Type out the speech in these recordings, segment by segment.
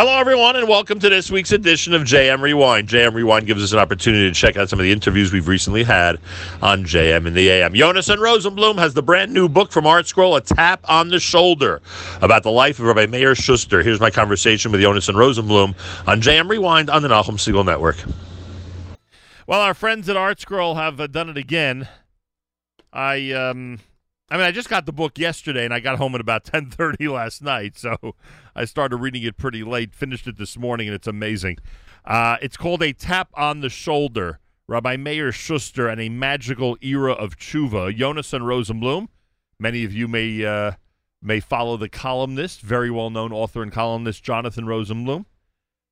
Hello, everyone, and welcome to this week's edition of JM Rewind. JM Rewind gives us an opportunity to check out some of the interviews we've recently had on JM and the AM. Yonason Rosenblum has the brand new book from Art Scroll, A Tap on the Shoulder, about the life of Rabbi Meir Schuster. Here's my conversation with Yonason Rosenblum on JM Rewind on the Nachum Segal Network. Well, our friends at Art Scroll have uh, done it again. I um, I mean, I just got the book yesterday, and I got home at about ten thirty last night. So I started reading it pretty late, finished it this morning, and it's amazing. Uh, it's called A Tap on the Shoulder, Rabbi Meir Schuster and a Magical Era of Tshuva. Yonason Rosenblum, many of you may uh, may follow the columnist, very well-known author and columnist Jonathan Rosenblum.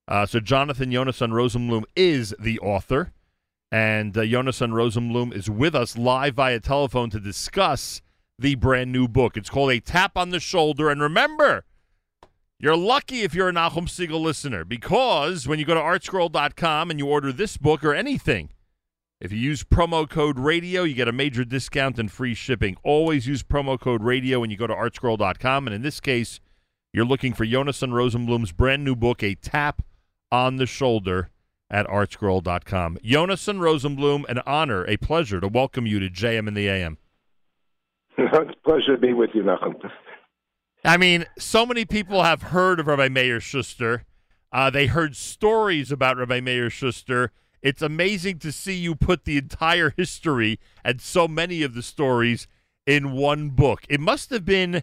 Uh, so Jonathan Yonason Rosenblum is the author, and uh, Yonason Rosenblum is with us live via telephone to discuss the brand new book. It's called A Tap on the Shoulder, and remember – you're lucky if you're a Nachum Segal listener because when you go to artscroll.com and you order this book or anything, if you use promo code radio, you get a major discount and free shipping. Always use promo code radio when you go to artscroll.com. And in this case, you're looking for Yonason Rosenblum's brand new book, A Tap on the Shoulder, at artscroll.com. Yonason Rosenblum, an honor, a pleasure to welcome you to JM in the AM. It's a pleasure to be with you, Nachum. I mean, so many people have heard of Rabbi Meir Schuster. Uh, they heard stories about Rabbi Meir Schuster. It's amazing to see you put the entire history and so many of the stories in one book. It must have been,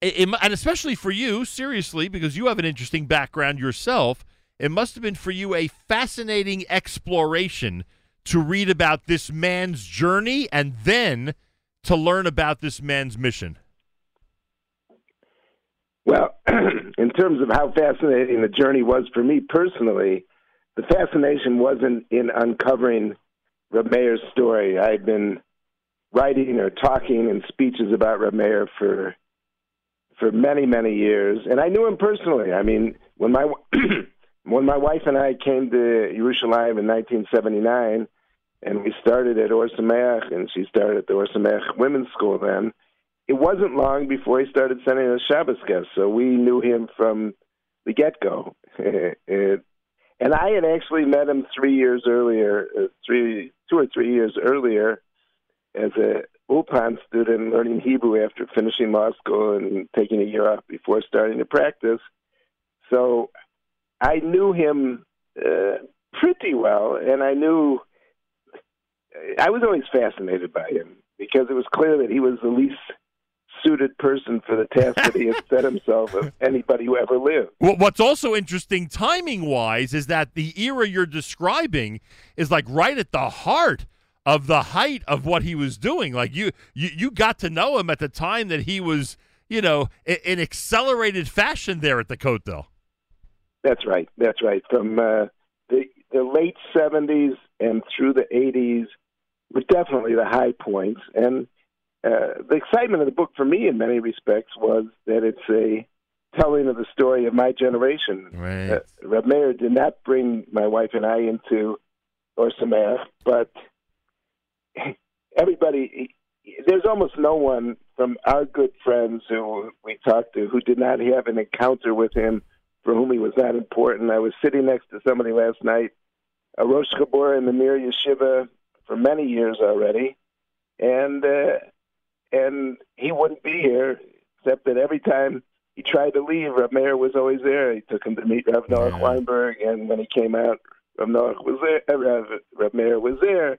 it, and especially for you, seriously, because you have an interesting background yourself, it must have been for you a fascinating exploration to read about this man's journey and then to learn about this man's mission. Well, in terms of how fascinating the journey was for me personally, the fascination wasn't in uncovering Reb Meir's story. I had been writing or talking in speeches about Reb Meir for for many many years, and I knew him personally. I mean, when my when my wife and I came to Yerushalayim in 1979, and we started at Or Sameach, and she started at the Or Sameach Women's School then it wasn't long before he started sending us Shabbos guests, so we knew him from the get go. and I had actually met him three years earlier, uh, three, two or three years earlier, as a Ulpan student learning Hebrew after finishing law school and taking a year off before starting to practice. So I knew him uh, pretty well, and I knew I was always fascinated by him because it was clear that he was the least suited person for the task that he had set himself of anybody who ever lived. Well, what's also interesting timing wise is that the era you're describing is like right at the heart of the height of what he was doing. Like you, you, you got to know him at the time that he was, you know, in, in accelerated fashion there at the Kotel. That's right. That's right. From uh, the the late '70s and through the '80s were definitely the high points, and uh, the excitement of the book for me, in many respects, was that it's a telling of the story of my generation. Right. Uh, Reb Meir did not bring my wife and I into Or Sameach, but everybody, there's almost no one from our good friends who we talked to who did not have an encounter with him for whom he was that important. I was sitting next to somebody last night, a Rosh Chabur in the Mir Yeshiva for many years already, and uh, and he wouldn't be here, except that every time he tried to leave, Reb Meir was always there. He took him to meet Rav Noach Weinberg, and when he came out, Rav Noach was there. Uh, Rav, Reb Meir was there,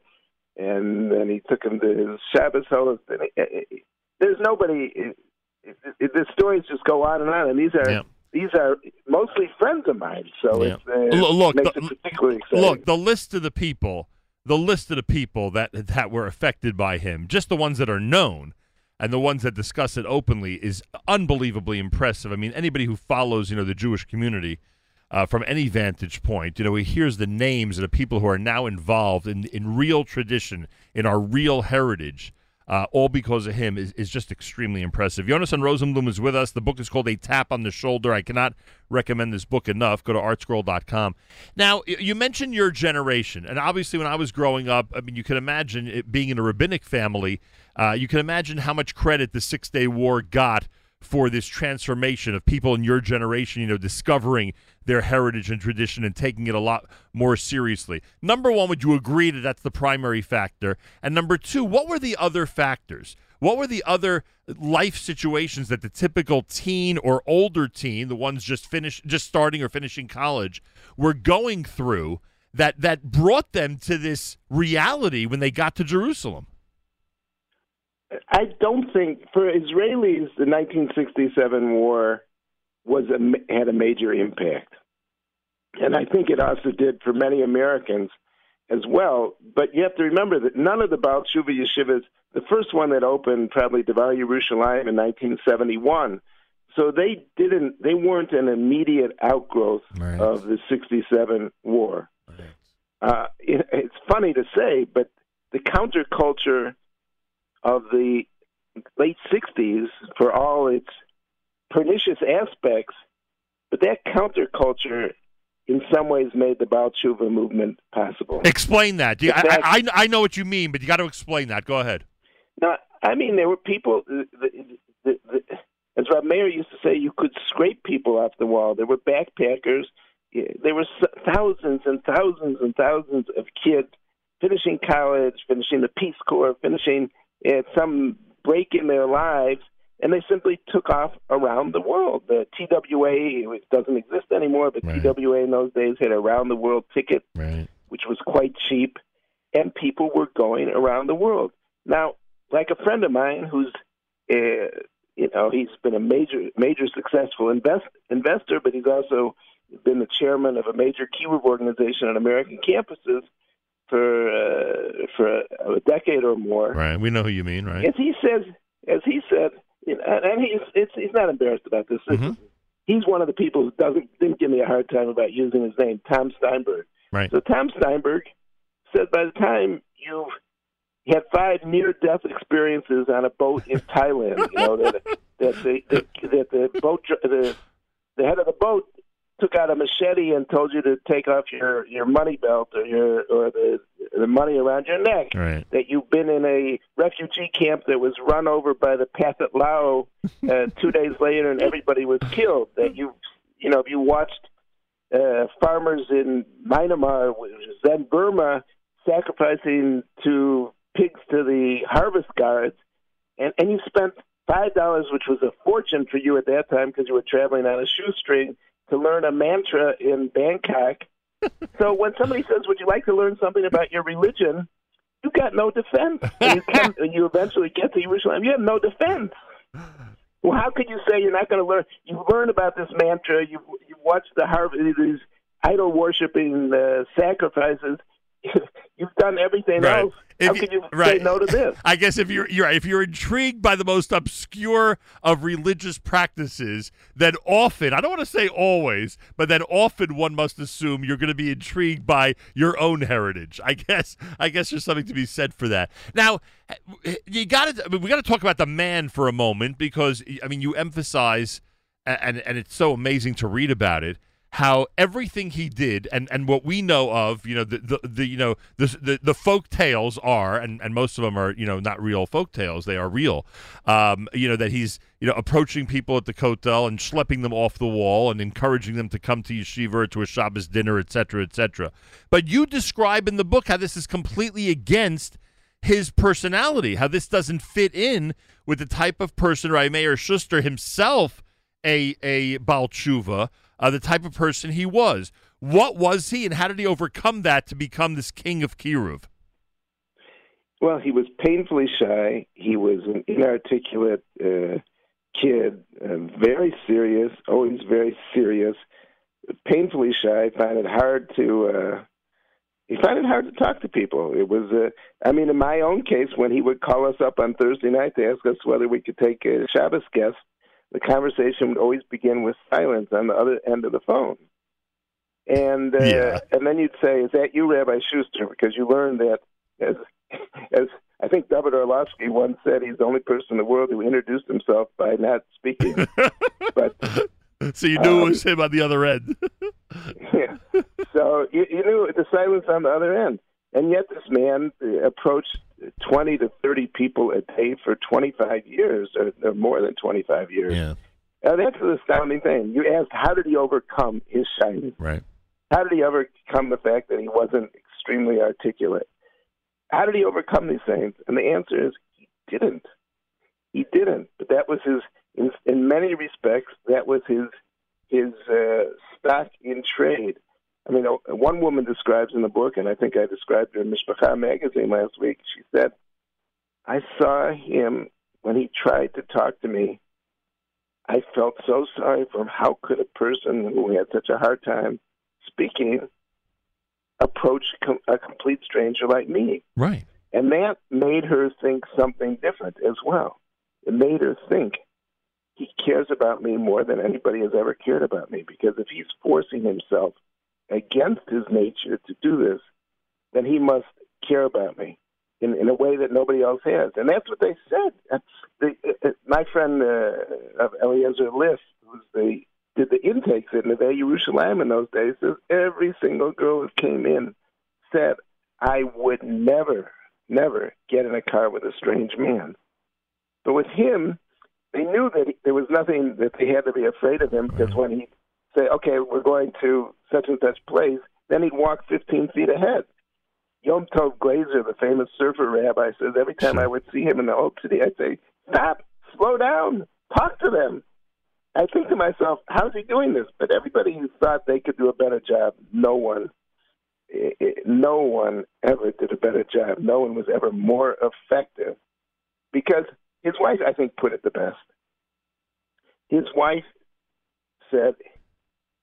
and then he took him to his Shabbos host. And he, there's nobody. It, the stories just go on and on, and these are. Yeah these are mostly friends of mine, so yeah. it's, uh, look, the, it particularly exciting. Look, the list of the people, the list of the people that that were affected by him, just the ones that are known, and the ones that discuss it openly is unbelievably impressive. I mean, anybody who follows, you know, the Jewish community uh, from any vantage point, you know, he hears the names of the people who are now involved in, in real tradition, in our real heritage, uh, all because of him, is, is just extremely impressive. Yonason Rosenblum is with us. The book is called A Tap on the Shoulder. I cannot recommend this book enough. Go to artscroll.com. Now, you mentioned your generation, and obviously when I was growing up, I mean, you can imagine it being in a rabbinic family – uh, you can imagine how much credit the Six Day War got for this transformation of people in your generation, you know, discovering their heritage and tradition and taking it a lot more seriously? Number one, would you agree that that's the primary factor? And number two, what were the other factors? What were the other life situations that the typical teen or older teen, the ones just finish just starting or finishing college, were going through that that brought them to this reality when they got to Jerusalem? I don't think for Israelis the 1967 war was a, had a major impact, and I think it also did for many Americans as well. But you have to remember that none of the Baal Tshuva yeshivas, the first one that opened probably Devar Yerushalayim in 1971, so they didn't, they weren't an immediate outgrowth Right. of the 67 war. Uh, it, it's funny to say, but the counterculture of the late 60s, for all its pernicious aspects, but that counterculture in some ways made the Baal Tshuva movement possible. Explain that. Do you- I, I, I know what you mean, but you got to explain that. Go ahead. No, I mean there were people. The, the, the, as Reb Meir used to say, you could scrape people off the wall. There were backpackers. There were thousands and thousands and thousands of kids finishing college, finishing the Peace Corps, finishing at some break in their lives, and they simply took off around the world. The TWA it doesn't exist anymore, but Right. TWA in those days had a round the world ticket Right. which was quite cheap, and people were going around the world. Now, like a friend of mine who's, uh, you know, he's been a major, major successful invest, investor, but he's also been the chairman of a major kibbutz organization on American campuses for uh, for a, a decade or more. Right. We know who you mean, right? As he says, as he said, you know, and he's it's, he's not embarrassed about this. Mhm. He's one of the people who doesn't didn't give me a hard time about using his name, Tom Steinberg. Right. So Tom Steinberg said by the time you've had five near-death experiences on a boat in Thailand, you know that that the, the that the boat the the head of the boat took out a machete and told you to take off your your money belt or your or the the money around your neck. Right. That you've been in a refugee camp that was run over by the Pathet Lao uh, two days later and everybody was killed. That you you know if you watched uh, farmers in Myanmar, then Burma, sacrificing to pigs to the harvest guards, and and you spent five dollars, which was a fortune for you at that time because you were traveling on a shoestring, to learn a mantra in Bangkok. so when somebody says, "Would you like to learn something about your religion?" You got no defense. When you, come, when you eventually get to Jerusalem, you have no defense. Well, how could you say you're not going to learn? You learn about this mantra. You you watch the harvest these idol worshiping uh, sacrifices. You've done everything Right. else. If how you- could you right. say no to this? I guess if you're you're right, if you're intrigued by the most obscure of religious practices, then often I don't want to say always, but then often one must assume you're going to be intrigued by your own heritage. I guess I guess there's something to be said for that. Now, you got to I mean, we got to talk about the man for a moment because I mean you emphasize and and it's so amazing to read about it how everything he did and, and what we know of, you know, the, the, the you know the, the the folk tales are, and, and most of them are, you know, not real folk tales. They are real. Um, you know that he's you know approaching people at the kotel and schlepping them off the wall and encouraging them to come to yeshiva or to a Shabbos dinner, et cetera, et cetera. But you describe in the book how this is completely against his personality, how this doesn't fit in with the type of person? Meir Schuster himself, a a Baal Tshuva, uh, the type of person he was. What was he, and how did he overcome that to become this king of Kiruv? Well, he was painfully shy. He was an inarticulate uh, kid, uh, very serious, always very serious, painfully shy. Find it hard to. Uh, he found it hard to talk to people. It was, uh, I mean, in my own case, when he would call us up on Thursday night to ask us whether we could take a Shabbos guest, the conversation would always begin with silence on the other end of the phone. And uh, Yeah. and then you'd say, "Is that you, Rabbi Schuster?" Because you learned that as as I think David Orlofsky once said, he's the only person in the world who introduced himself by not speaking. but So you knew it Um, was him on the other end. yeah. so you, you knew the silence on the other end, and yet this man uh, approached 20 to 30 people a day for 25 years, or, or more than 25 years. Yeah. Now, that's an astounding thing. You asked, how did he overcome his shyness? Right. How did he overcome the fact that he wasn't extremely articulate? How did he overcome these things? And the answer is he didn't. He didn't. But that was his. In, in many respects, that was his his uh, stock in trade. I mean, uh, one woman describes in the book, and I think I described her in Mishpacha magazine last week. She said, "I saw him when he tried to talk to me. I felt so sorry for him. How could a person who had such a hard time speaking approach com- a complete stranger like me?" Right. And that made her think something different as well. It made her think he cares about me more than anybody has ever cared about me because if he's forcing himself against his nature to do this, then he must care about me in, in a way that nobody else has. And that's what they said. The, uh, my friend uh, of Eliezer List, who's the did the intakes in the Neve Yerushalayim in those days, says every single girl that came in said, I would never, never get in a car with a strange man. But with him, they knew that he, there was nothing that they had to be afraid of him because when he say, "Okay, we're going to such and such place," then he'd walk 15 feet ahead. Yom Tov Glaser, the famous surfer rabbi, says every time I would see him in the old city, I'd say, "Stop, slow down, talk to them." I think to myself, "How's he doing this?" But everybody who thought they could do a better job, no one, eh, eh, no one ever did a better job. No one was ever more effective because his wife, I think, put it the best. His wife said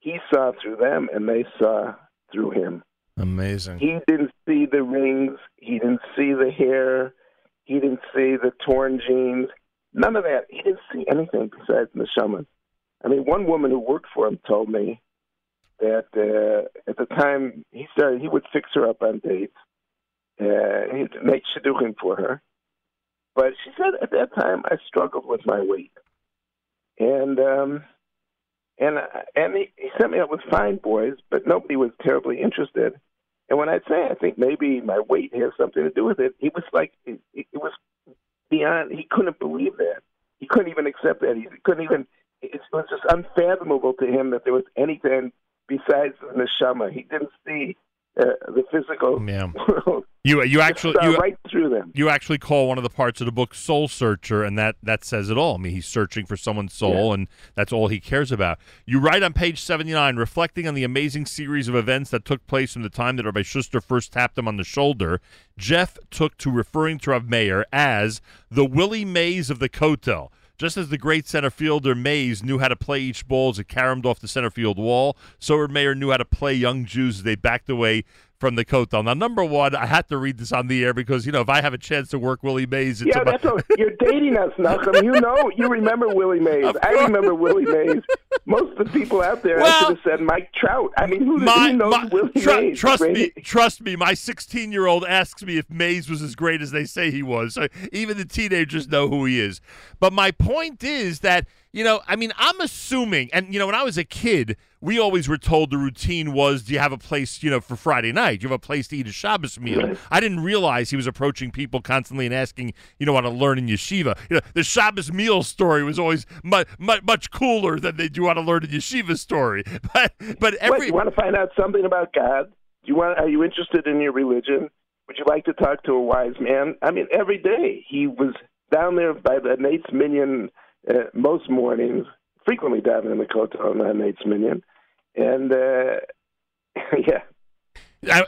he saw through them and they saw through him. Amazing. He didn't see the rings. He didn't see the hair. He didn't see the torn jeans. None of that. He didn't see anything besides the neshama. I mean, one woman who worked for him told me that uh, at the time he started, he would fix her up on dates. Uh, he'd make shidduchim for her. But she said at that time I struggled with my weight, and um, and uh, and he, he set me up with fine boys, but nobody was terribly interested. And when I'd say I think maybe my weight has something to do with it, he was like it, it was beyond. He couldn't believe that. He couldn't even accept that. He couldn't even. It was just unfathomable to him that there was anything besides the neshama. He didn't see uh, the physical Yeah. world. You you actually you, right through them. you actually call one of the parts of the book soul searcher and that that says it all i mean he's searching for someone's soul and that's all he cares about you write on page 79 reflecting on the amazing series of events that took place from the time that rabbi schuster first tapped him on the shoulder jeff took to referring to rav Meir as the willie mays of the kotel just as the great center fielder Mays knew how to play each ball as it caromed off the center field wall, so Meir knew how to play young Jews as they backed away from the Kotel. Now, number one, I had to read this on the air because, you know, if I have a chance to work Willie Mays, it's Yeah, about, that's all. You're dating us, Nachum. You know, you remember Willie Mays. I remember Willie Mays. Most of the people out there, I should have said Mike Trout. I mean, who, my, who knows my- Willie tru- Mays? trust me, trust me. My 16 year old asks me if Mays was as great as they say he was. So even the teenagers know who he is. But my point is that you know, I mean, I'm assuming, and you know, when I was a kid, we always were told the routine was, do you have a place, you know, for Friday night? Do you have a place to eat a Shabbos meal? I didn't realize he was approaching people constantly and asking, you know, want to learn in yeshiva. You know, the Shabbos meal story was always much, much, much cooler than they do you want to learn in yeshiva story. But, but every you want to find out something about God? Do you want? Are you interested in your religion? Would you like to talk to a wise man? I mean, every day he was down there by the netz minyan uh, most mornings, frequently diving in the Kotel on netz minyan, and uh, yeah,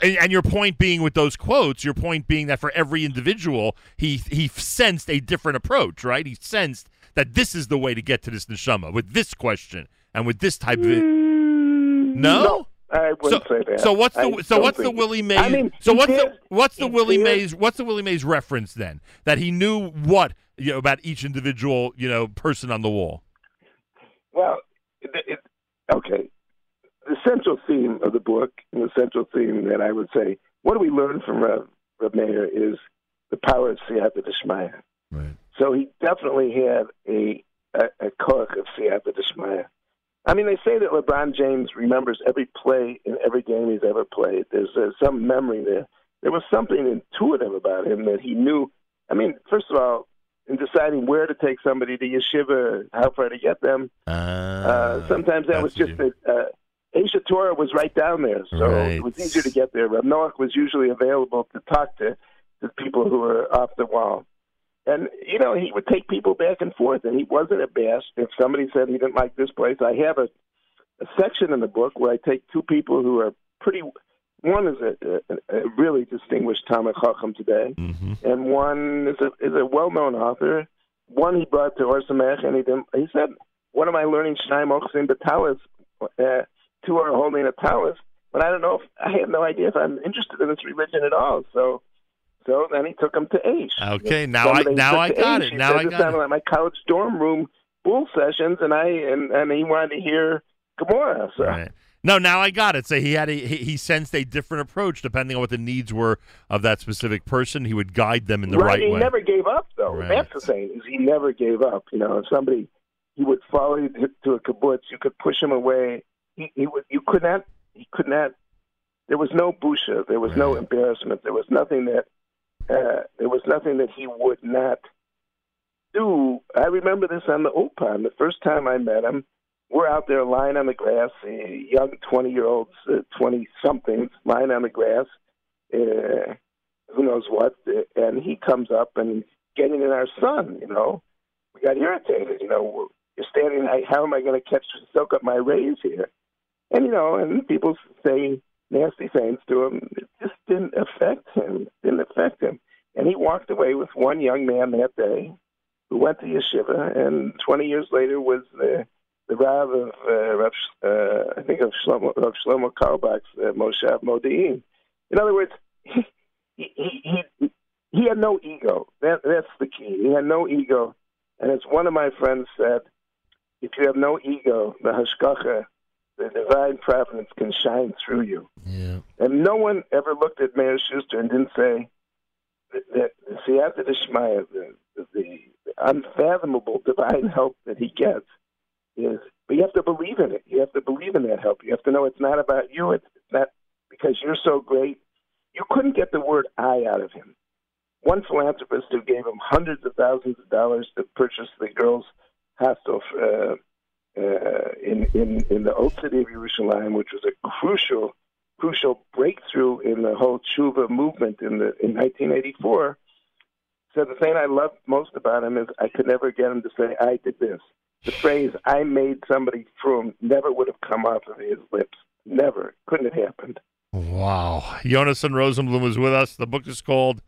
And, your point being with those quotes, your point being that for every individual, he he sensed a different approach, right? He sensed that this is the way to get to this neshama with this question and with this type of it. No. I wouldn't So, say that. so what's the I so what's the Willie Mays? I mean, so what's the what's the Willie Mays? What's the Willie Mays reference then? That he knew what you know about each individual you know person on the wall. Well, it, it, okay. The central theme of the book, and the central theme that I would say, what do we learn from Rav, Rav Meir is the power of Siyata Deshmaya. Right. So he definitely had a a, a koch of Siyata Deshmaya. I mean, they say that LeBron James remembers every play in every game he's ever played. There's uh, some memory there. there was something intuitive about him that he knew. I mean, first of all, in deciding where to take somebody to yeshiva, how far to get them, Uh, uh, sometimes that was just that. Uh, Aish HaTorah was right down there, so Right. it was easier to get there. Reb Noach was usually available to talk to the people who were off the wall. And, you know, he would take people back and forth, and he wasn't abashed. If somebody said he didn't like this place, I have a, a section in the book where I take two people who are pretty. One is a, a, a really distinguished Talmud Chacham today, Mhm. and one is a is a well known author. One he brought to Or Sameach, and he didn't, he said, "What am I learning Shnaim Ochsim Batalis? Uh, two are holding a talis, but I don't know if I have no idea if I'm interested in this religion at all." So, so then he took him to Aish. Okay, now I now I got Aish. it. He Now I got it. like my college dorm room bull sessions, and I and and he wanted to hear Gemara. So. Right. No, now I got it. So he had a, he, he sensed a different approach depending on what the needs were of that specific person. He would guide them in the right, He way. He never gave up, though. Right. That's the thing is he never gave up. You know, if somebody he would follow you to, a kibbutz, you could push him away. He, he would. You could not. He could not. There was no busha. There was no embarrassment. There was nothing that. Uh, there was nothing that he would not do. I remember this on the Ulpan. The first time I met him, we're out there lying on the grass, uh, young twenty-year-olds, twenty-somethings lying on the grass. Uh, who knows what, uh, and he comes up and getting in our sun. You know, we got irritated. You know, you're standing. How am I going to catch soak up my rays here? And you know, and people say nasty things to him. It just didn't affect him. Didn't affect him. And he walked away with one young man that day who went to yeshiva, and 20 years later was the the Rav of uh, Rav, uh, I think of Shlomo, Rav Shlomo Carlebach's uh, Moshav Modi'in. In other words, he, he he he had no ego. That that's the key. He had no ego, and as one of my friends said, if you have no ego, the hashgacha, the divine providence can shine through you. Yeah. And no one ever looked at Meir Schuster and didn't say the Siyata Deshmaya, the, the, the unfathomable divine help that he gets is, but you have to believe in it. You have to believe in that help. You have to know it's not about you. It's not because you're so great. You couldn't get the word I out of him. One philanthropist who gave him hundreds of thousands of dollars to purchase the girls' hostel uh, uh, in, in, in the old city of Jerusalem, which was a crucial crucial breakthrough in the whole tshuva movement in the in 1984. So the thing I loved most about him is I could never get him to say I did this. The phrase "I made somebody from" never would have come off of his lips. Never, couldn't have happened. Wow. Jonathan Rosenblum is with us. The book is called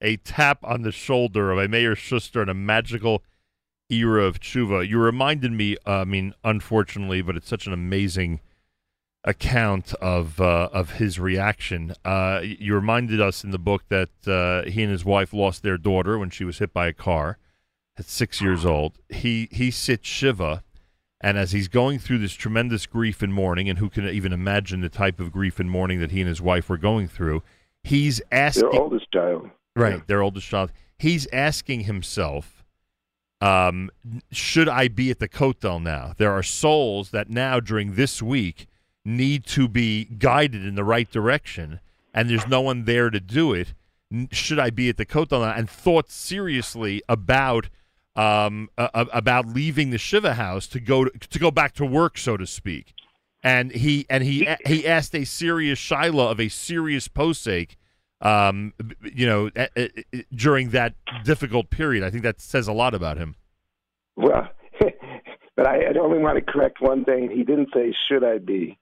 A Tap on the Shoulder of a Meir Schuster and a Magical Era of Tshuva. You reminded me, uh, I mean, unfortunately, but it's such an amazing account of uh, of his reaction. Uh, you reminded us in the book that uh, he and his wife lost their daughter when she was hit by a car at six years old. He he sits shiva, and as he's going through this tremendous grief and mourning, and who can even imagine the type of grief and mourning that he and his wife were going through, he's asking Their oldest child. right Yeah. their oldest child. He's asking himself, um, should I be at the Kotel now? There are souls that now during this week need to be guided in the right direction, and there's no one there to do it. Should I be at the Kotel now? And thought seriously about um, a- about leaving the Shiva house to go to, to go back to work, so to speak. And he and he he asked a serious shiloh of a serious posek, um, you know, a- a- during that difficult period. I think that says a lot about him. Well, but I, I only want to correct one thing. He didn't say, "Should I be?"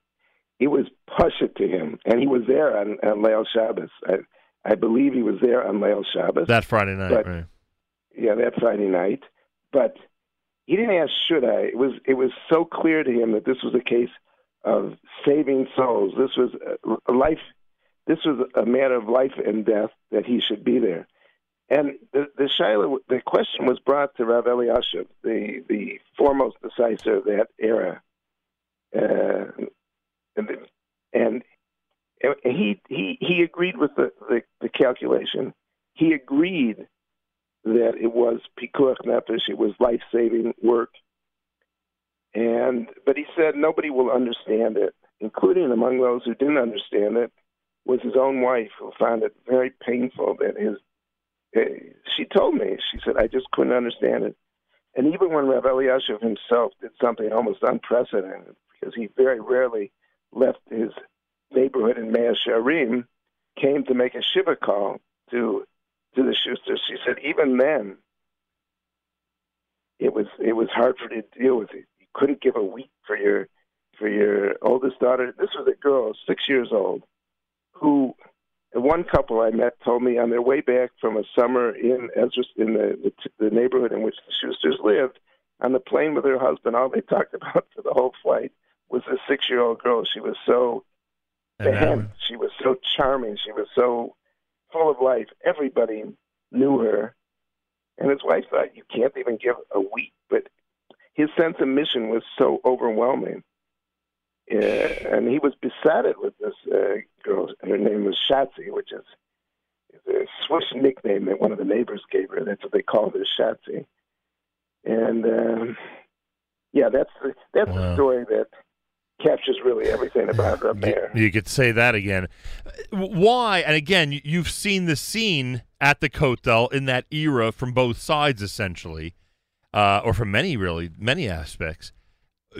It was pashut to him, and he was there on, on Leil Shabbos. I, I believe he was there on Leil Shabbos. That Friday night, But- right? Yeah, that Friday night. But he didn't ask, "Should I?" It was it was so clear to him that this was a case of saving souls. This was a, life. This was a matter of life and death that he should be there. And the the Shiloh, the question was brought to Rav Elyashiv, the the foremost decisive of that era, uh, and and he he he agreed with the, the, the calculation. He agreed that it was pikuach nefesh, it was life saving work. And but he said nobody will understand it, including among those who didn't understand it was his own wife who found it very painful that his. Uh, she told me, she said, I just couldn't understand it. And even when Rav Elyashiv himself did something almost unprecedented, because he very rarely left his neighborhood in Mea Shearim, came to make a shiva call to to the Schusters. She said even then it was it was hard for you to deal with it. You couldn't give a week for your for your oldest daughter. This was a girl, six years old, who one couple I met told me on their way back from a summer in Ezra, in the, the the neighborhood in which the Schusters lived, on the plane with her husband, all they talked about for the whole flight was this six year old girl. She was so behem. She was so charming. She was so full of life. Everybody knew her. And his wife thought, you can't even give a week. But his sense of mission was so overwhelming. Uh, and he was besotted with this uh, girl. Her name was Shatzi, which is, is a Swiss nickname that one of the neighbors gave her. That's what they called her, Shatzi. And um, yeah, that's the, that's wow. the story that captures really everything about the mayor. You could say that again. Why? And again, you've seen the scene at the Kotel in that era from both sides, essentially, uh, or from many, really, many aspects.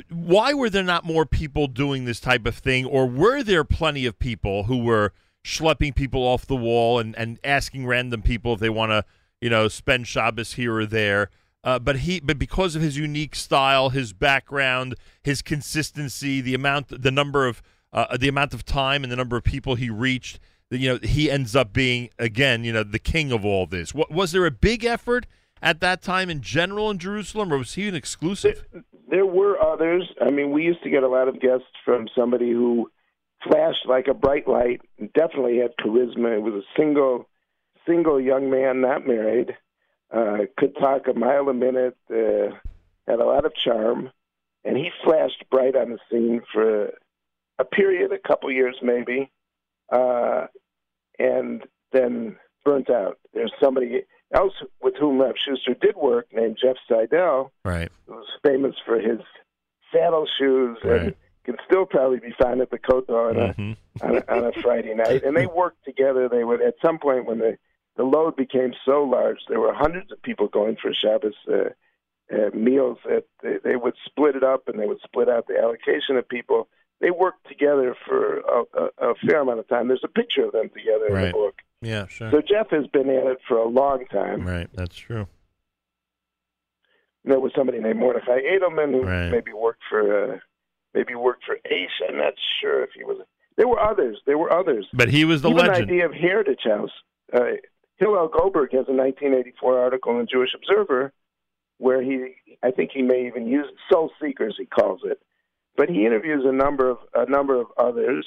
Why were there not more people doing this type of thing, or were there plenty of people who were schlepping people off the wall and, and asking random people if they want to, you know, spend Shabbos here or there? Uh, but he, but because of his unique style, his background, his consistency, the amount, the number of, uh, the amount of time and the number of people he reached, you know, he ends up being again, you know, the king of all this. Was there a big effort at that time in general in Jerusalem, or was he an exclusive? There, there were others. I mean, we used to get a lot of guests from somebody who flashed like a bright light, definitely had charisma. It was a single, single young man, not married uh, could talk a mile a minute, uh, had a lot of charm, and he flashed bright on the scene for a period, a couple years maybe, uh, and then burnt out. There's somebody else with whom Rav Schuster did work named Jeff Seidel, right. who's famous for his saddle shoes right. and can still probably be found at the Kotel on, mm-hmm. on, a, on a Friday night. And they worked together. They would, at some point when the the load became so large. There were hundreds of people going for Shabbos uh, uh, meals. That they, they would split it up, and they would split out the allocation of people. They worked together for a, a, a fair amount of time. There's a picture of them together right. in the book. Yeah, sure. So Jeff has been at it for a long time. Right, that's true. There was somebody named Mordechai Edelman who right. maybe worked for uh, maybe worked for Aish. I'm not sure if he was. There were others. There were others. But he was the Even legend. The idea of Heritage House. Uh, Hillel Goldberg has a 1984 article in Jewish Observer where he, I think he may even use soul seekers, he calls it, but he interviews a number of a number of others,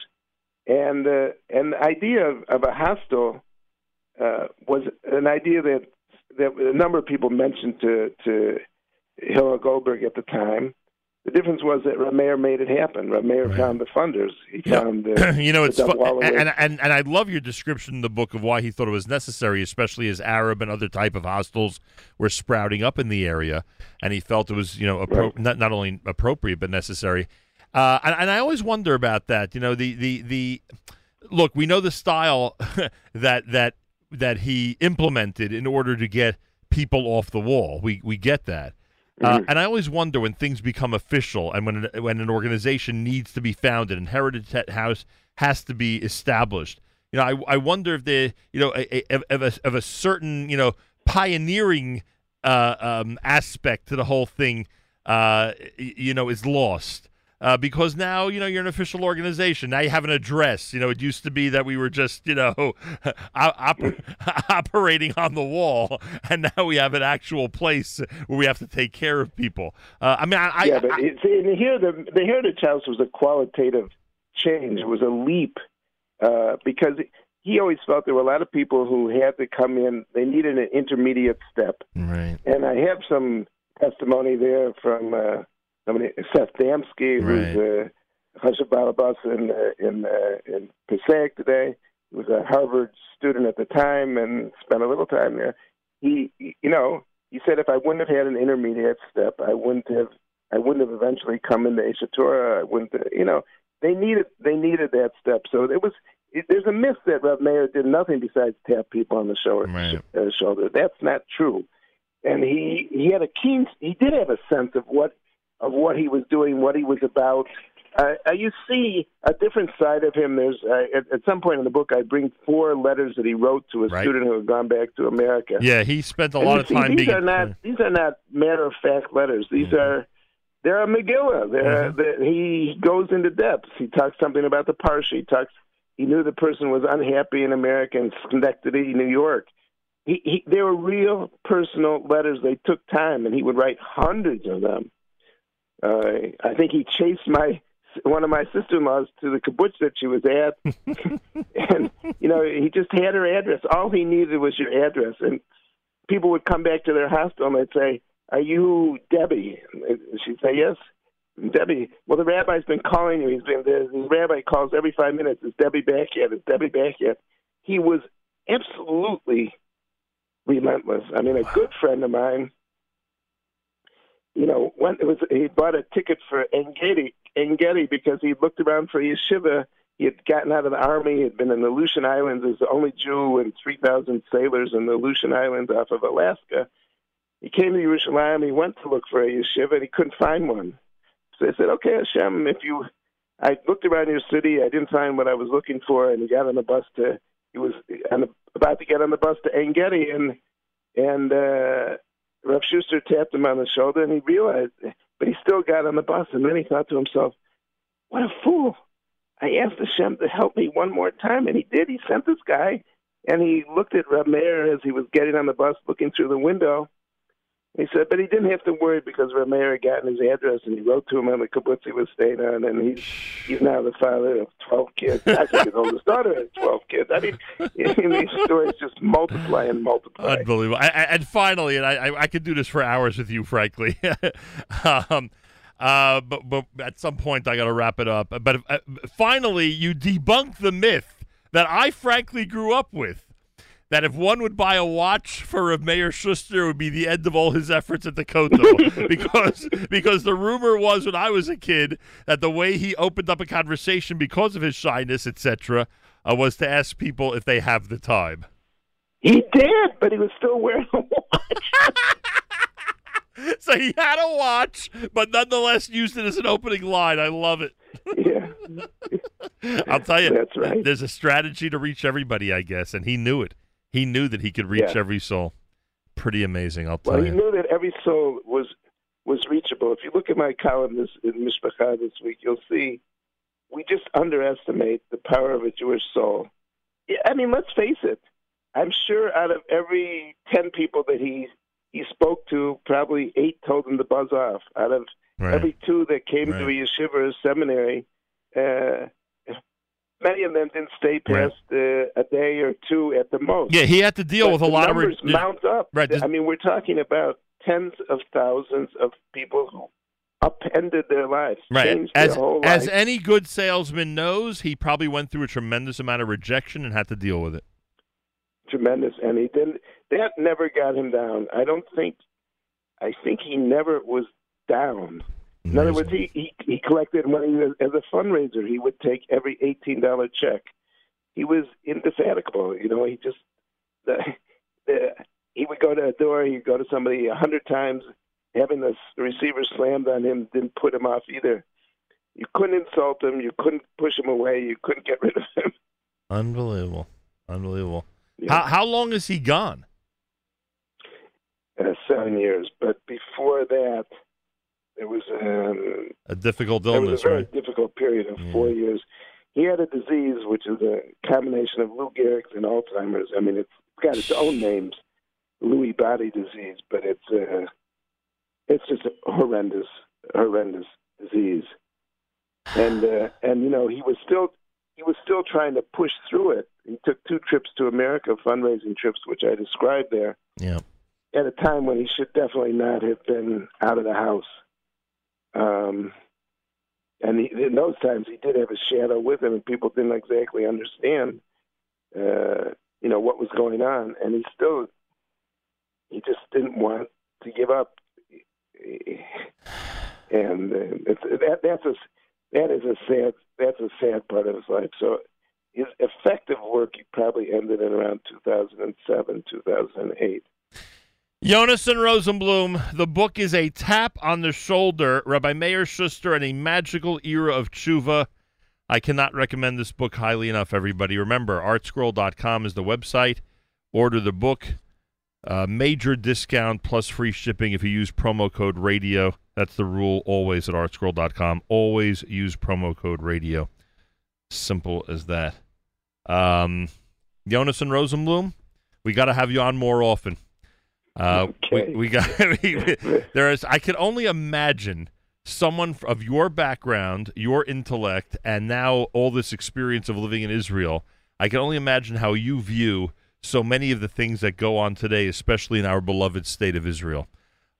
and uh, and the idea of, of a hostel uh, was an idea that that a number of people mentioned to to Hillel Goldberg at the time, the difference was that Rav Meir made it happen. Rav Meir right. found the funders. He found uh, you know it's fun, and, and and I love your description in the book of why he thought it was necessary, especially as Arab and other type of hostels were sprouting up in the area, and he felt it was you know appro- right. not not only appropriate but necessary. Uh, and, and I always wonder about that. You know the the the look. We know the style that that that he implemented in order to get people off the wall. We we get that. Uh, mm-hmm. and I always wonder when things become official and when an, when an organization needs to be founded and Heritage House has to be established. You know, I, I wonder if the you know a, a, of, a, of a certain you know pioneering uh, um, aspect to the whole thing, uh, you know, is lost uh, because now you know you're an official organization. Now you have an address. You know, it used to be that we were just you know op- operating on the wall, and now we have an actual place where we have to take care of people. Uh, I mean, I, yeah, but I, in here the the Heritage House was a qualitative change. It was a leap uh, because. He always felt there were a lot of people who had to come in. They needed an intermediate step, right? And I have some testimony there from uh, mean, Seth Damsky, who's a Chashav Balabas in uh, in uh, in Passaic today. He was a Harvard student at the time and spent a little time there. He, you know, he said if I wouldn't have had an intermediate step, I wouldn't have I wouldn't have eventually come into Aish HaTorah. I wouldn't, have, you know, they needed they needed that step. So it was there's a myth that Reb Meir did nothing besides tap people on the shoulder. Right. Uh, shoulder. That's not true. And he he had a keen. He did have a sense of what of what he was doing, what he was about. Uh, uh, you see a different side of him. There's uh, at, at some point in the book, I bring four letters that he wrote to a Right. student who had gone back to America. Yeah, he spent a And lot of see, time these being. are not these are not matter of fact letters. These Mhm. are they're a Megillah. They're, Mhm. they're- he goes into depths. He talks something about the parsha. He talks. He knew the person was unhappy in America in Schenectady, New York. He, he, they were real personal letters. They took time, and he would write hundreds of them. Uh, I think he chased my one of my sister-in-laws to the kibbutz that she was at, and you know he just had her address. All he needed was your address, and people would come back to their hospital and they'd say, "Are you Debbie?" And she'd say, "Yes." Debbie, well, the rabbi's been calling you. He's been the, the rabbi calls every five minutes. Is Debbie back yet? Is Debbie back yet? He was absolutely relentless. I mean, a good friend of mine. You know, when it was he bought a ticket for Engedi, Engedi because he looked around for a yeshiva. He had gotten out of the army. He had been in the Aleutian Islands as the only Jew and 3,000 sailors in the Aleutian Islands off of Alaska. He came to Yerushalayim. He went to look for a yeshiva, and he couldn't find one. So I said, "Okay, Hashem, if you," I looked around your city. I didn't find what I was looking for, and he got on the bus to. He was on about to get on the bus to Engedi, and and uh, Rav Schuster tapped him on the shoulder, and he realized, but he still got on the bus, and then he thought to himself, "What a fool! I asked Hashem to help me one more time, and he did. He sent this guy, and he looked at Reb Meir as he was getting on the bus, looking through the window." He said, but he didn't have to worry because had gotten his address, and he wrote to him on the kibbutz he was staying on, and he's he's now the father of twelve kids. Actually, his oldest daughter has twelve kids. I mean, these stories just multiply and multiply. Unbelievable. I, I, and finally, and I, I, I could do this for hours with you, frankly. um, uh, but, but at some point, I got to wrap it up. But uh, finally, you debunk the myth that I frankly grew up with. That if one would buy a watch for a Meir Schuster, it would be the end of all his efforts at the Kotel. because because the rumor was when I was a kid that the way he opened up a conversation because of his shyness, etc., uh, was to ask people if they have the time. He did, but he was still wearing a watch. so he had a watch, but nonetheless used it as an opening line. I love it. yeah, I'll tell you, That's right. There's a strategy to reach everybody, I guess, and he knew it. He knew that he could reach Yeah. every soul. Pretty amazing, I'll tell Well, he knew that every soul was was reachable. If you look at my column this in Mishpacha this week, you'll see we just underestimate the power of a Jewish soul. I mean, let's face it. I'm sure out of every ten people that he he spoke to, probably eight told him to buzz off. Out of Right. every two that came to a yeshiva or seminary, uh, many of them didn't stay Right. past uh, a day or two at the most. yeah, he had to deal But with a lot of numbers re- mount up. Right, I mean, we're talking about tens of thousands of people who upended their lives, Right. As as any good salesman knows, he probably went through a tremendous amount of rejection and had to deal with it. Tremendous, and he didn't. That never got him down. I don't think. I think he never was down. In other words, he, he he collected money as, as a fundraiser. He would take every eighteen dollar check. He was indefatigable. You know, he just the, the, he would go to a door. He'd go to somebody a hundred times. Having the receiver slammed on him didn't put him off either. You couldn't insult him. You couldn't push him away. You couldn't get rid of him. Unbelievable. Unbelievable. Yeah. How how long is he gone? uh, seven years. But before that, it was um, A difficult illness. it was illness, a very right? difficult period of Yeah. four years. He had a disease which is a combination of Lou Gehrig's and Alzheimer's. I mean, it's got its own names, Lewy body disease, but it's uh, it's just a horrendous, horrendous disease. And uh, and you know, he was still he was still trying to push through it. He took two trips to America, fundraising trips, which I described there Yeah. at a time when he should definitely not have been out of the house. Um, and he, in those times, he did have a shadow with him, and people didn't exactly understand, uh, you know, what was going on. And he still, he just didn't want to give up. And uh, it's, that that's a that is a sad that's a sad part of his life. So his effective work he probably ended in around 2007, 2008. Yonason Rosenblum, the book is A Tap on the Shoulder, Rabbi Meir Schuster and a Magical Era of Tshuva. I cannot recommend this book highly enough, everybody. Remember, artscroll.com is the website. Order the book. Uh, major discount plus free shipping if you use promo code radio. That's the rule always at artscroll.com. Always use promo code radio. Simple as that. Um, Yonason Rosenblum, we got to have you on more often. Uh, Okay. we, we got there is. I can only imagine someone of your background, your intellect, and now all this experience of living in Israel. I can only imagine how you view so many of the things that go on today, especially in our beloved state of Israel.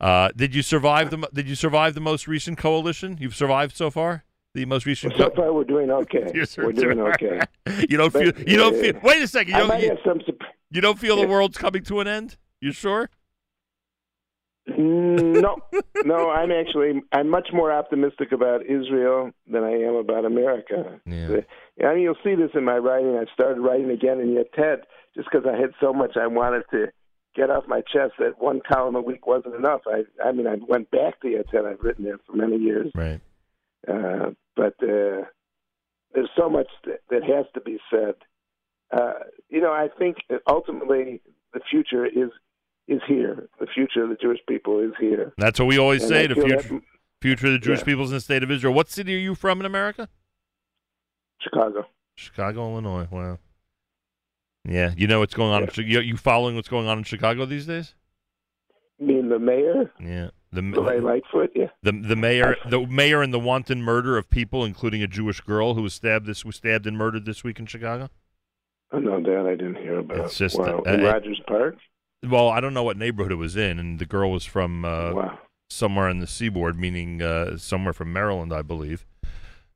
Uh, did you survive the? Did you survive the most recent coalition? You've survived so far. The most recent. So far, we're doing okay. We're doing okay. you don't feel. But, You don't uh, feel. Wait a second. You I don't. might You, have some. you don't feel the world's coming to an end. You sure? No, no. I'm actually. I'm much more optimistic about Israel than I am about America. Yeah. I mean, you'll see this in my writing. I started writing again in Yated just because I had so much I wanted to get off my chest that one column a week wasn't enough. I, I mean, I went back to Yated. I've written there for many years. Right. Uh, but uh, there's so much that, that has to be said. Uh, you know, I think ultimately the future is is here. The future of the Jewish people is here. That's what we always And say. The future, that- future of the Jewish Yeah. peoples in the state of Israel. What city are you from in America? Chicago. Chicago, Illinois. Wow. Yeah, you know what's going on. in You, you following what's going on in Chicago these days? You mean the mayor, Yeah. Lori Lightfoot? Yeah. the the mayor the mayor and the wanton murder of people, including a Jewish girl who was stabbed this was stabbed and murdered this week in Chicago. Oh no, that I didn't hear about. It's just, wow. uh, in uh, Rogers Park. Well, I don't know what neighborhood it was in, and the girl was from uh, wow. somewhere in the seaboard, meaning uh, somewhere from Maryland, I believe.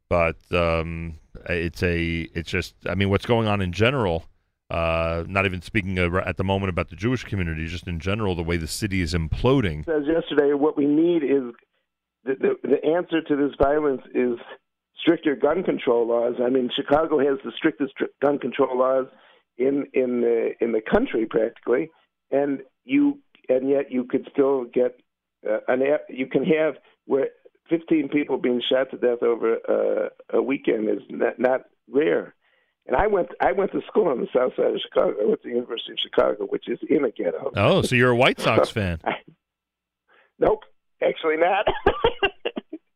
But um, it's a, it's just, I mean, what's going on in general. Uh, not even speaking uh, at the moment about the Jewish community, just in general, the way the city is imploding. Says yesterday, what we need is the, the the answer to this violence is stricter gun control laws. I mean, Chicago has the strictest gun control laws in in the in the country practically, and you and yet you could still get uh, an you can have where 15 people being shot to death over uh, a weekend is not, not rare. And I went I went to school on the south side of Chicago. I went to the University of Chicago, which is in a ghetto. Oh, so you're a White Sox fan? Nope, actually not.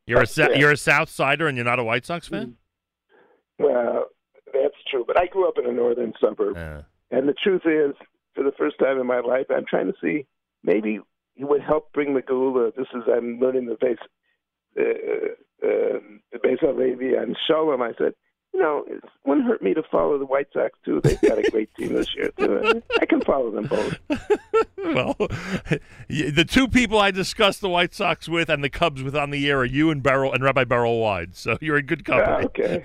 You're a Yeah. you're a South Sider, and you're not a White Sox fan? well, that's true, but I grew up in a northern suburb, Uh, and the truth is, for the first time in my life, I'm trying to see maybe he would help bring the Geula. This is I'm learning the base, uh, uh, the base of Levi and Shalom. I said, you know, it wouldn't hurt me to follow the White Sox too. They've got a great team this year too. I can follow them both. well, the two people I discussed the White Sox with and the Cubs with on the air are you and Berel and Rabbi Berel Wein. So you're in good company. Ah, okay.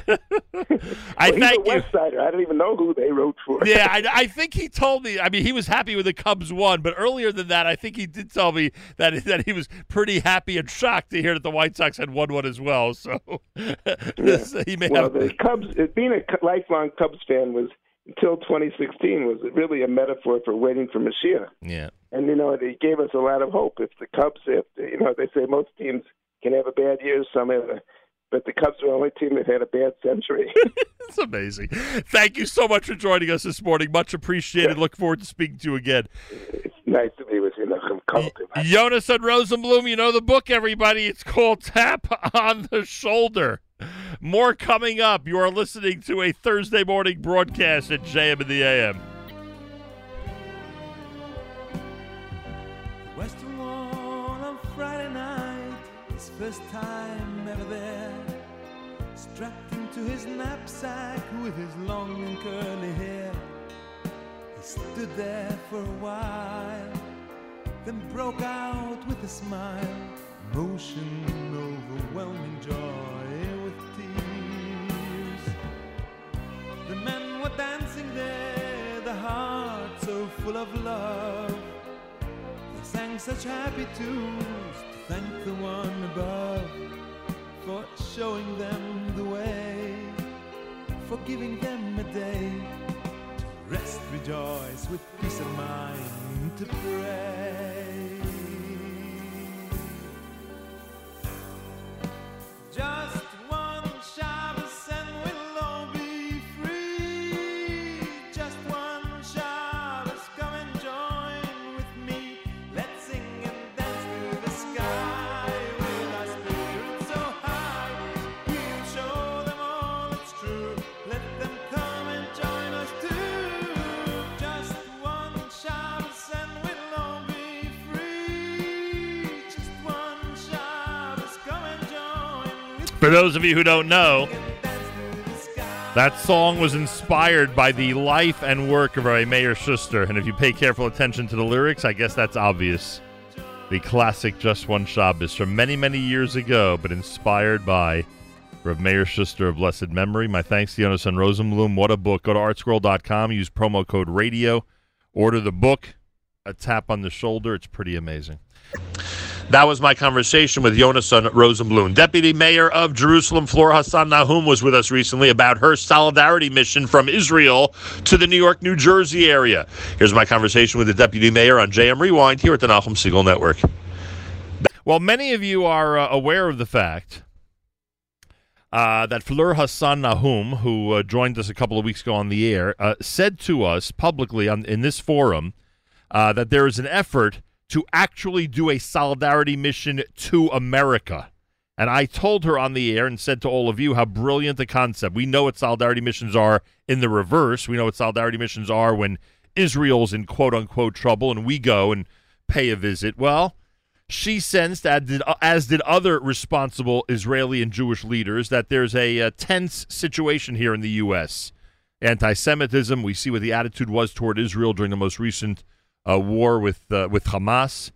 I well, he's thank a you. West Sider. I don't even know who they wrote for. yeah, I, I think he told me. I mean, he was happy with the Cubs won, but earlier than that, I think he did tell me that that he was pretty happy and shocked to hear that the White Sox had won one as well. So this- he may well, have. Cubs, uh, being a lifelong Cubs fan was until 2016 was really a metaphor for waiting for Mashiach. yeah, And you know, it gave us a lot of hope. If the Cubs, if you know, they say most teams can have a bad year, some have, a, but the Cubs are the only team that had a bad century. it's amazing. Thank you so much for joining us this morning. Much appreciated. Look forward to speaking to you again. it's nice to be with you, Nachum Yonason Rosenblum, you know the book, everybody. It's called Tap on the Shoulder. More coming up. You are listening to a Thursday morning broadcast at JM in the AM. Western Wall on Friday night, his first time ever there. Strapped into his knapsack with his long and curly hair. He stood there for a while, then broke out with a smile. Motion overwhelming joy The men were dancing there, the hearts so full of love. They sang such happy tunes to thank the one above for showing them the way, for giving them a day to rest, rejoice with peace of mind to pray. Just For those of you who don't know, that song was inspired by the life and work of our Meir Schuster. And if you pay careful attention to the lyrics, I guess that's obvious. The classic Just One Shabbos from many, many years ago, but inspired by Reb Meir Schuster of blessed memory. My thanks to Yonason Rosenblum. What a book. Go to artscroll.com, use promo code radio, order the book, a tap on the shoulder. It's pretty amazing. That was my conversation with Yonason Rosenblum. Deputy Mayor of Jerusalem, Fleur Hassan Nahum, was with us recently about her solidarity mission from Israel to the New York, New Jersey area. Here's my conversation with the Deputy Mayor on JM Rewind here at the Nachum Segal Network. Well, many of you are uh, aware of the fact uh, that Fleur Hassan Nahum, who uh, joined us a couple of weeks ago on the air, uh, said to us publicly on, in this forum uh, that there is an effort to actually do a solidarity mission to America. And I told her on the air and said to all of you how brilliant the concept. We know what solidarity missions are in the reverse. We know what solidarity missions are when Israel's in quote unquote trouble and we go and pay a visit. Well, she sensed, as did, other responsible Israeli and Jewish leaders, that there's a, uh tense situation here in the U.S. Anti Semitism, we see what the attitude was toward Israel during the most recent uh, war with, uh, with Hamas.